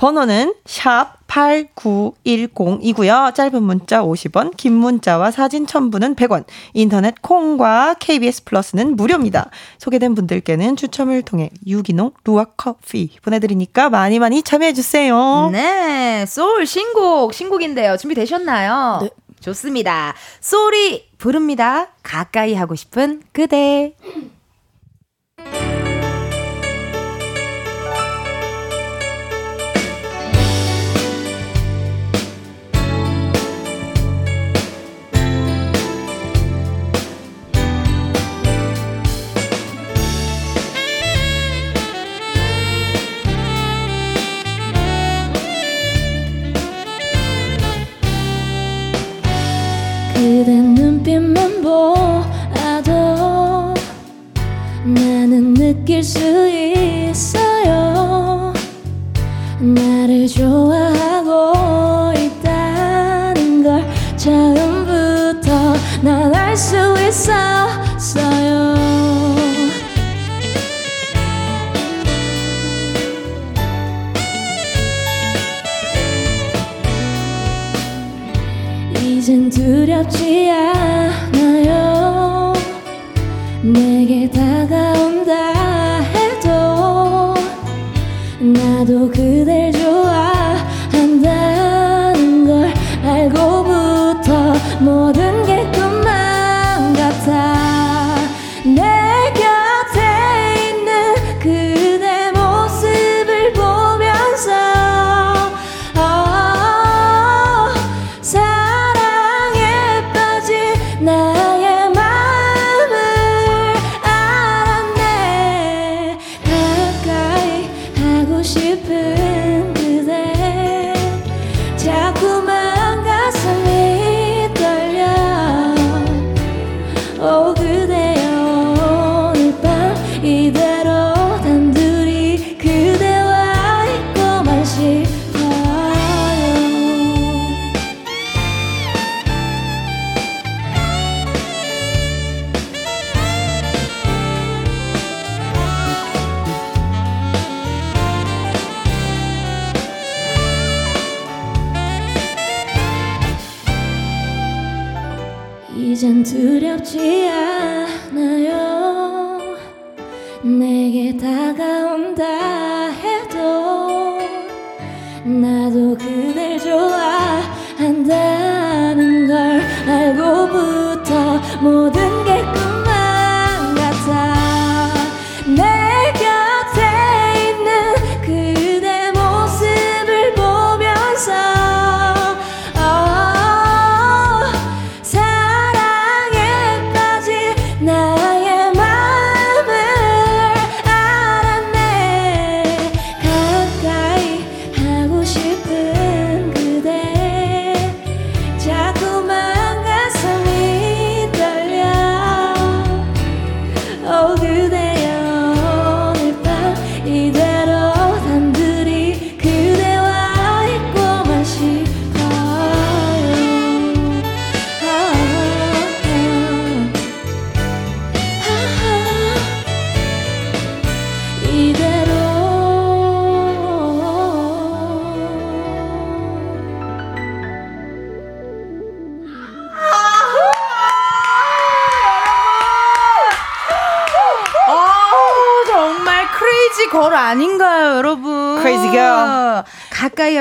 번호는 샵 8910이고요. 짧은 문자 50원, 긴 문자와 사진 첨부는 100원, 인터넷 콩과 KBS 플러스는 무료입니다. 소개된 분들께는 추첨을 통해 유기농 루아 커피 보내드리니까 많이 많이 참여해주세요. 네, 소울 신곡, 신곡인데요. 준비되셨나요? 네. 좋습니다. 소울이 부릅니다. 가까이 하고 싶은. 그대 느낄 수 있어요. 나를 좋아하고 있다는 걸 처음부터 난 알 수 있었어요. 이젠 두렵지 않아요. 내게 다가온 나도 그댈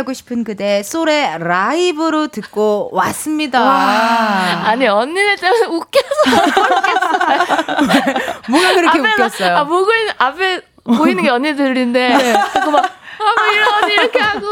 하고 싶은 그대 쏠의 라이브로 듣고 왔습니다. 아니 언니들 때문에 웃겨서 뭐가 그렇게 앞에 나- 웃겼어요? 아 목을 앞에 보이는 게 언니들인데 그거 막 아, 하고 이러지 이렇게 하고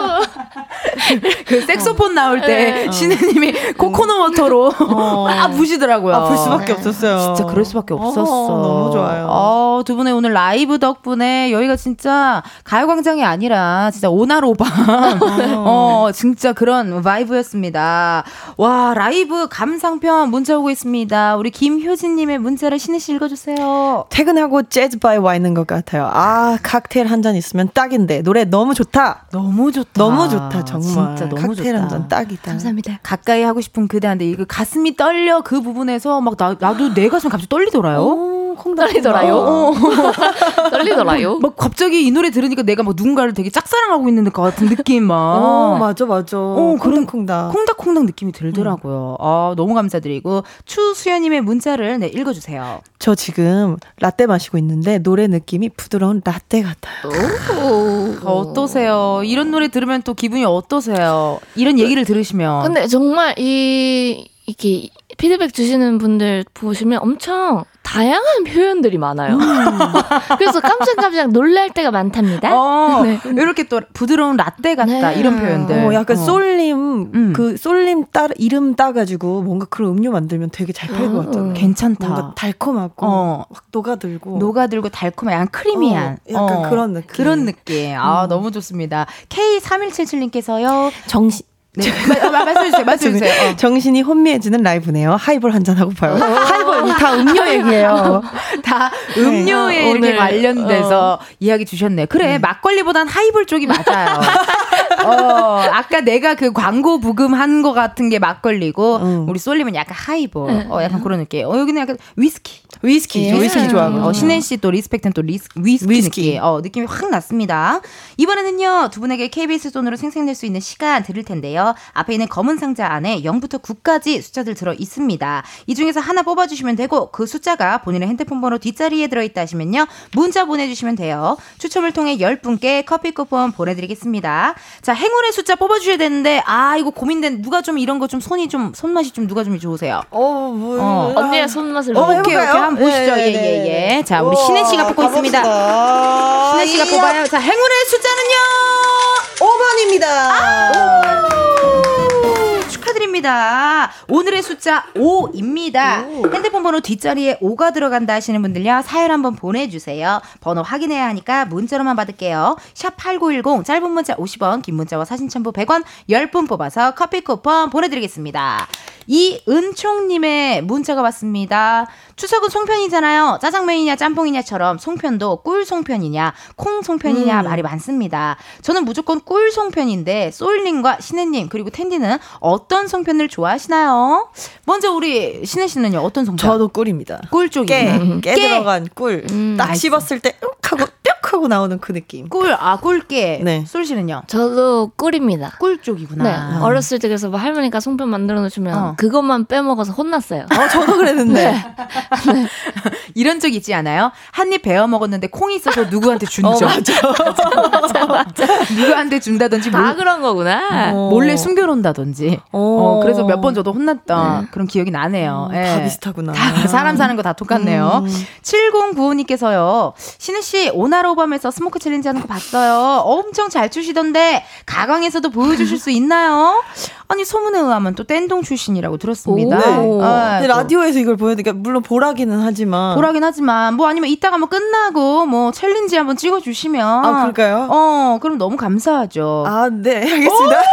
그 색소폰 나올 때 네. 신애님이 coconut water로 막 부시더라고요. 아, 볼 수밖에 없었어요. 진짜 그럴 수밖에 없었어. 어, 너무 좋아요. 어, 두 분의 오늘 라이브 덕분에 여기가 진짜 가요광장이 아니라 진짜 오나로밤. 어, 진짜 그런 vibe였습니다. 와, 라이브 감상편 문자 오고 있습니다. 우리 김효진님의 문자를 신혜 씨 읽어주세요. 퇴근하고 재즈 바에 와 있는 것 같아요. 아, 칵테일 한 잔 있으면 딱인데. 노래 너무 좋다. 너무 좋다. 너무 좋다, 정말. 진짜 너무 칵테일 좋다. 한잔 딱이다. 감사합니다. 가까이 하고 싶은 그대한테 이거 가슴이 떨려 그 부분에서 막 나, 나도 내 가슴 갑자기 떨리더라요. 오, 콩닥 떨리더라요. 어. 떨리더라요. 막 갑자기 이 노래 들으니까 내가 막 누군가를 되게 짝사랑하고 있는 것 같은 느낌 막. 어, 맞아, 맞아. 어, 그런- 콩닥 콩닥. 콩닥콩닥 느낌이 들더라고요. 아, 너무 감사드리고 추수연님의 문자를 네, 읽어주세요. 저 지금 라떼 마시고 있는데 노래 느낌이 부드러운 라떼 같아요. 어, 어떠세요? 이런 노래 들으면 또 기분이 어떠세요? 이런 얘기를 들으시면. 근데 정말 이 이렇게 피드백 주시는 분들 보시면 엄청 다양한 표현들이 많아요. 그래서 깜짝깜짝 놀랄 때가 많답니다. 어, 네. 이렇게 또 부드러운 라떼 같다 네. 이런 표현들. 어, 약간 어. 쏠님 음. 그 쏠님 따 이름 따가지고 뭔가 그런 음료 만들면 되게 잘 팔 것 같잖아요. 괜찮다. 뭔가 달콤하고 어. 확 녹아들고 녹아들고 달콤한 약간 creamy한 어, 약간 그런 느낌. 그런 느낌. 아 너무 좋습니다. K3177님께서요. 정신 네, 마- 마- 말씀해 주세요. 말씀해 주세요. 어. 정신이 혼미해지는 라이브네요. 하이볼 한잔 하고 봐요. 하이볼 다 음료 얘기예요. 다 음료에 네. 이렇게 오늘, 관련돼서 이야기 주셨네. 그래 막걸리보단 하이볼 쪽이 맞아요. 어, 아까 내가 그 광고 부금한 거 같은 게 막걸리고 음. 우리 쏠님은 약간 하이볼. 어, 약간 그런 느낌. 어, 여기는 약간 위스키. 위스키, 예. 위스키 좋아하고. 어, 신애 씨 또 respect는 또 리스, 위스키, 위스키. 느낌. 어, 느낌이 확 났습니다. 이번에는요, 두 분에게 KBS 돈으로 생색낼 수 있는 시간 드릴 텐데요. 앞에 있는 검은 상자 안에 0부터 9까지 숫자들 들어 있습니다. 이 중에서 하나 뽑아주시면 되고, 그 숫자가 본인의 핸드폰 번호 뒷자리에 들어있다 하시면요, 문자 보내주시면 돼요. 추첨을 통해 10분께 커피 쿠폰 보내드리겠습니다. 자, 행운의 숫자 뽑아주셔야 되는데, 아, 이거 고민된, 누가 좀 이런 거 좀 손이 좀, 손맛이 좀 누가 좀 좋으세요? 어, 뭐. 어. 언니의 손맛을 어. 오케이, 오케이. 한번 보시죠. 네, 예, 네, 예, 네. 예. 자, 우리 신혜 씨가 뽑고 있습니다. 신혜 씨가 뽑아요. 자, 행운의 숫자는요? 5번입니다. 오, 축하드립니다. 오늘의 숫자 5입니다. 핸드폰 번호 뒷자리에 5가 들어간다 하시는 분들요. 사연 한번 보내주세요. 번호 확인해야 하니까 문자로만 받을게요. 샵 8910 짧은 문자 50원 긴 문자와 사진 첨부 100원 10분 뽑아서 커피 쿠폰 보내드리겠습니다. 이은총님의 문자가 왔습니다. 추석은 송편이잖아요. 짜장면이냐 짬뽕이냐처럼 송편도 꿀 송편이냐 콩 송편이냐 말이 많습니다. 저는 무조건 꿀 송편인데 솔님과 신혜님 그리고 텐디는 어떤 송편을 좋아하시나요? 먼저 우리 신혜 씨는요 어떤 송편? 저도 꿀입니다. 꿀 쪽이 깨, 깨 들어간 꿀. 딱 맛있어. 씹었을 때, 욱 하고, 뿅 하고 나오는 그 느낌. 꿀, 아 꿀깨. 네. 솔 씨는요? 저도 꿀입니다. 꿀 쪽이구나. 네. 어렸을 때 그래서 뭐 할머니가 송편 만들어 놓으시면 어. 그것만 빼먹어서 혼났어요. 어, 저도 그랬는데. 이런 적 있지 않아요? 한 입 베어 먹었는데 콩이 있어서 누구한테 준 적. 맞아, 맞아, 누구한테 준다든지 다 몰, 그런 거구나. 어. 몰래 숨겨놓는다든지. 어, 그래서 몇 번 저도 혼났던 그런 기억이 나네요. 예. 다 비슷하구나. 다 사람 사는 거 다 똑같네요. 음. 7095님께서요. 신애 씨 오날오밤에서 Smoke 챌린지 하는 거 봤어요. 엄청 잘 추시던데 가광에서도 보여주실 수 있나요? 아니 소문에 의하면 또 댄동 출신이라고 들었습니다. 오. 아, 또 라디오에서 이걸 보여드니까 물론 보라기는 하지만 보라긴 하지만 뭐 아니면 이따가 뭐 끝나고 뭐 챌린지 한번 찍어주시면 아 그럴까요? 어 그럼 너무 감사하죠. 아, 네, 알겠습니다.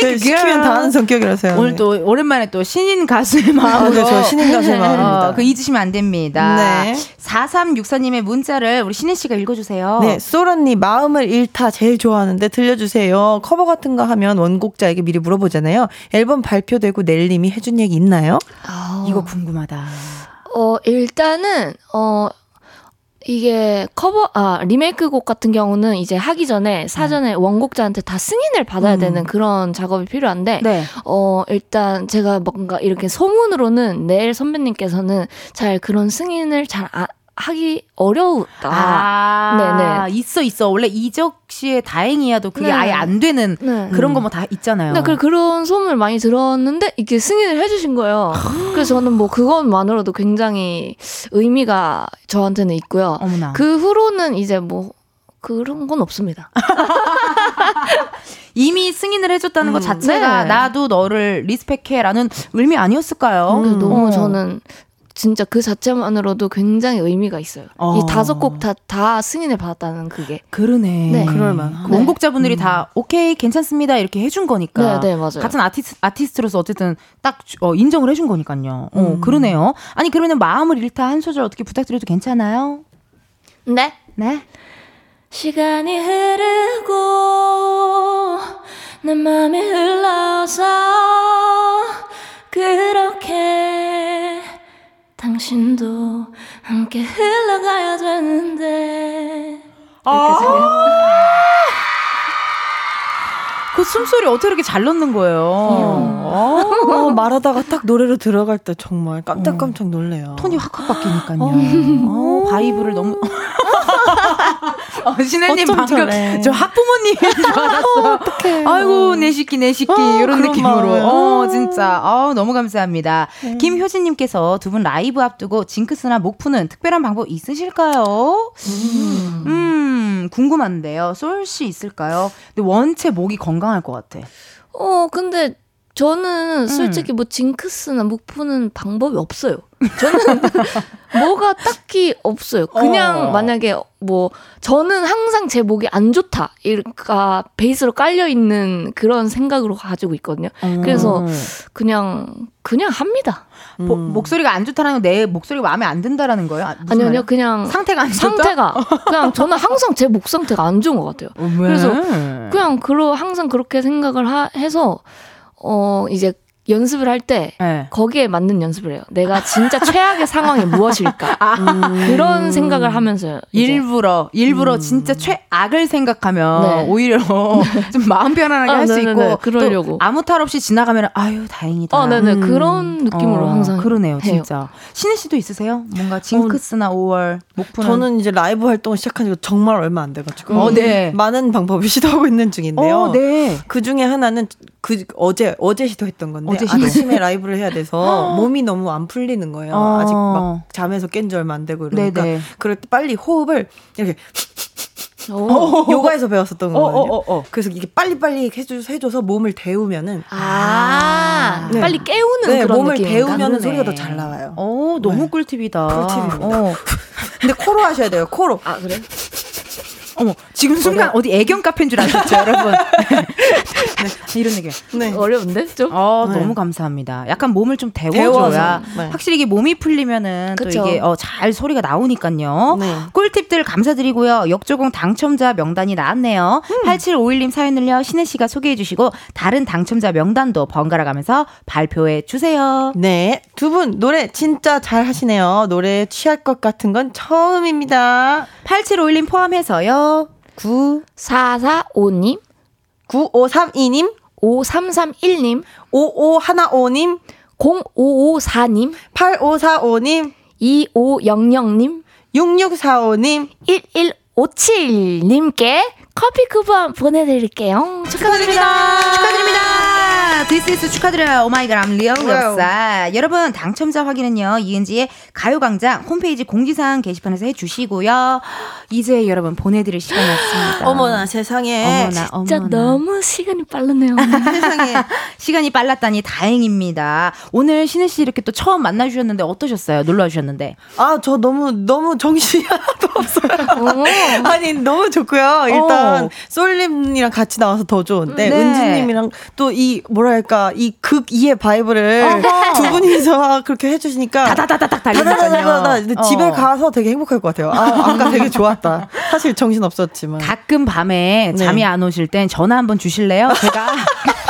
제 시키면. 다 하는 성격이라서요. 오늘 또 오랜만에 또 신인 가수의 마음으로 아, 네, 저 신인 가수의 마음입니다. 어, 그 잊으시면 안 됩니다. 네. 4364님의 문자를 우리 신애 씨가 읽어주세요. 네, 소라님 마음을 잃다 제일 좋아하는데 들려주세요. 커버 같은 거 하면 원곡자에게 미리 물어보잖아요. 앨범 발표되고 넬님이 해준 얘기 있나요? 이거 궁금하다. 어, 일단은, 어, 이게 커버, 아, 리메이크 곡 같은 경우는 이제 하기 전에 사전에 원곡자한테 다 승인을 받아야 음. 되는 그런 작업이 필요한데, 네. 어, 일단 제가 뭔가 이렇게 소문으로는 내일 선배님께서는 잘 그런 승인을 잘 아, 하기 어려우다. 아, 네네. 있어 있어. 원래 이적 씨의 다행이야도 그게 네. 아예 안 되는 네. 그런 거 뭐 다 있잖아요. 네, 그 그런 소문을 많이 들었는데 이게 승인을 해주신 거예요. 그래서 저는 뭐 그것만으로도 굉장히 의미가 저한테는 있고요. 어머나. 그 후로는 이제 뭐 그런 건 없습니다. 이미 승인을 해줬다는 것 자체가 네. 나도 너를 리스펙해라는 의미 아니었을까요? 그 너무 어. 저는 진짜 그 자체만으로도 굉장히 의미가 있어요. 어. 이 다섯 곡 다 다 승인을 받았다는 그게. 그러네. 네. 그럴만. 그 원곡자분들이 다 오케이 괜찮습니다 이렇게 해준 거니까. 네, 네, 맞아요. 같은 아티스, 아티스트로서 어쨌든 딱 어, 인정을 해준 거니까요. 어, 음. 그러네요. 아니 그러면 마음을 잃다 한 소절 어떻게 부탁드려도 괜찮아요? 네. 네. 시간이 흐르고 내 맘이 흘러서 그렇게 당신도 함께 흘러가야 되는데 그 숨소리 어떻게 이렇게 잘 넣는 거예요? 어, 말하다가 딱 노래로 들어갈 때 정말 깜짝깜짝 놀래요. 톤이 확확 바뀌니까요. 어, 바이브를 너무. 어, 신혜님 방금 저래. 저 학부모님인 줄 알았어. 아이고 내 시끼 내 시끼 어, 이런 느낌으로. 어 진짜 아 너무 감사합니다. 김효진님께서 두 분 라이브 앞두고 징크스나 목 푸는 특별한 방법 있으실까요? 음, 궁금한데요. 솔 씨 있을까요? 근데 원체 목이 건강할 것 같아. 어, 근데 저는 음. 솔직히 뭐 징크스나 목 푸는 방법이 없어요. 저는 뭐가 딱히 없어요. 그냥 어. 만약에 뭐 저는 항상 제 목이 안 좋다. 이가 베이스로 깔려 있는 그런 생각으로 가지고 있거든요. 그래서 음. 그냥 그냥 합니다. 보- 목소리가 안 좋다는 건 내 목소리가 마음에 안 든다라는 거예요? 아, 아니요, 말이야? 아니요, 그냥 상태가 안 좋다? 상태가 그냥 저는 항상 제 목 상태가 안 좋은 것 같아요. 왜? 그래서 그냥 그러 항상 그렇게 생각을 하, 해서 어 이제 연습을 할때 네. 거기에 맞는 연습을 해요. 내가 진짜 최악의 상황이 무엇일까 음. 그런 생각을 하면서 이제 일부러 일부러 진짜 최악을 생각하면 네. 오히려 좀 마음 편안하게 아, 할수 네네네. 있고 그러려고. 또 아무 탈 없이 지나가면 아유 다행이다. 어, 네네 그런 느낌으로 어, 항상 그러네요, 해요. 진짜. 신혜 씨도 있으세요? 뭔가 징크스나 5월 목푸는 저는 이제 라이브 활동을 시작한 지가 정말 얼마 안 돼가지고 어, 네. 많은 방법을 시도하고 있는 중인데요. 어, 네. 그 중에 하나는 그 어제 어제 시도했던 건데 어제 시도. 아침에 라이브를 해야 돼서 몸이 너무 안 풀리는 거예요. 어. 아직 막 잠에서 깬 지 얼마 안 되고 이러니까 네네. 그럴 때 빨리 호흡을 이렇게 오. 요가에서 배웠었던 어, 거거든요. 어, 어, 어. 그래서 이게 빨리빨리 해줘, 해줘서 몸을 데우면은 아, 네. 빨리 깨우는 네, 그런 몸을 느낌. 데우면 그러네. 소리가 더 잘 나와요. 어, 너무 네. 꿀팁이다. 꿀팁입니다. 어. 근데 코로 하셔야 돼요. 코로. 아 그래? 어머, 지금 순간 어디 애견 카페인 줄 아셨죠, 여러분? 네, 이런 얘기. 네. 어려운데 좀? 어, 네. 너무 감사합니다. 약간 몸을 좀 데워줘야 네. 확실히 이게 몸이 풀리면은 그쵸. 또 이게 어, 잘 소리가 나오니까요. 네. 꿀팁들 감사드리고요. 역조공 당첨자 명단이 나왔네요. 8751님 사연을요. 신혜 씨가 소개해 주시고 다른 당첨자 명단도 번갈아 가면서 발표해 주세요. 네. 두 분 노래 진짜 잘 하시네요. 노래 취할 것 같은 건 처음입니다. 8751님 포함해서요. 9 445님, 9532님, 5331님, 5515님, 0554님, 8545님, 2500님, 6645님. 1157님께 커피 쿠폰 보내드릴게요. 축하드립니다. 축하드립니다. This is 축하드려요. Oh my god I'm real 와우. 엽사. 여러분 당첨자 확인은요. 이은지의 가요광장 홈페이지 공지사항 게시판에서 해주시고요. 이제 여러분 보내드릴 시간이 왔습니다. 어머나 세상에. 어머나 진짜 어머나. 너무 시간이 빠르네요. 세상에. 시간이 빨랐다니 다행입니다. 오늘 신애 씨 이렇게 또 처음 만나주셨는데 어떠셨어요? 놀러 주셨는데. 아, 저 너무, 너무 정신이 하나도 없어요. 오. 아니, 너무 좋고요. 일단, 어. 솔님이랑 같이 나와서 더 좋은데, 네. 은지님이랑 또 이, 뭐 랄까, 이 극 E의 vibe를 어허. 두 분이서 그렇게 해주시니까. 다다다다닥. 달리니까요. 집에 어. 가서 되게 행복할 것 같아요. 아, 아까 되게 좋았다. 사실 정신 없었지만. 가끔 밤에 네. 잠이 안 오실 땐 전화 한번 주실래요? 제가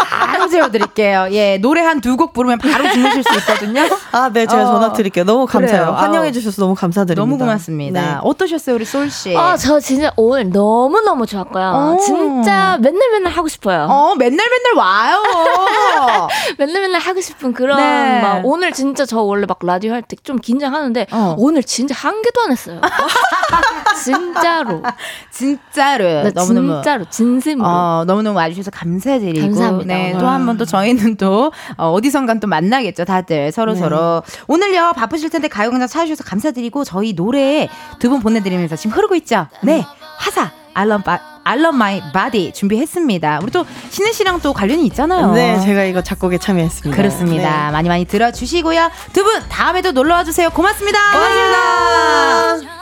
바로 재워드릴게요. 예, 노래 한 두 곡 부르면 바로 주무실 수 있거든요. 아, 네, 제가 어. 전화 드릴게요. 너무 감사해요. 그래요. 환영해 주셔서 너무 감사드립니다. 너무 고맙습니다. 네. 어떠셨어요, 우리 솔 씨? 아, 저 진짜 오늘 너무 너무 좋았고요. 오. 진짜 맨날 맨날 하고 싶어요. 어, 맨날 맨날 와요. 맨날 맨날 하고 싶은 그런 네. 막 오늘 진짜 저 원래 막 라디오 할 때 좀 긴장하는데 어. 오늘 진짜 한 개도 안 했어요. 진짜로. 진짜로 네, 너무너무 진짜로 진심으로. 어, 너무너무 와주셔서 감사드리고 감사합니다. 네, 와. 또 한번 또 저희는 또 어, 어디선간 또 만나겠죠 다들 서로 서로 오늘요 바쁘실 텐데 가요광장 찾아주셔서 감사드리고 저희 노래 두 분 보내드리면서 지금 흐르고 있죠 네 화사 I love, ba- I love my body 준비했습니다. 우리 또 신혜 씨랑 또 관련이 있잖아요. 네, 제가 이거 작곡에 참여했습니다. 그렇습니다. 네. 많이 많이 들어주시고요. 두 분 다음에도 놀러 와 주세요. 고맙습니다. 고맙습니다. 자세히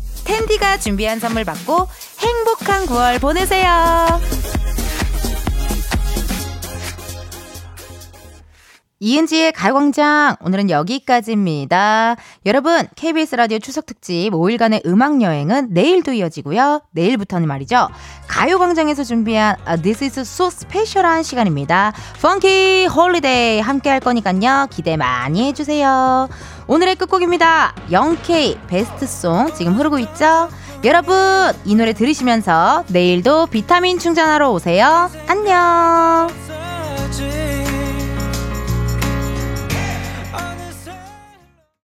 텐디가 준비한 선물 받고 행복한 9월 보내세요. 이은지의 가요광장 오늘은 여기까지입니다. 여러분 KBS 라디오 추석 특집 5일간의 음악 여행은 내일도 이어지고요. 내일부터는 말이죠. 가요광장에서 준비한 아, This is so special한 시간입니다. Funky Holiday 함께 할 거니까요. 기대 많이 해주세요. 오늘의 끝곡입니다. 0K 베스트송 지금 흐르고 있죠? 여러분 이 노래 들으시면서 내일도 비타민 충전하러 오세요. 안녕.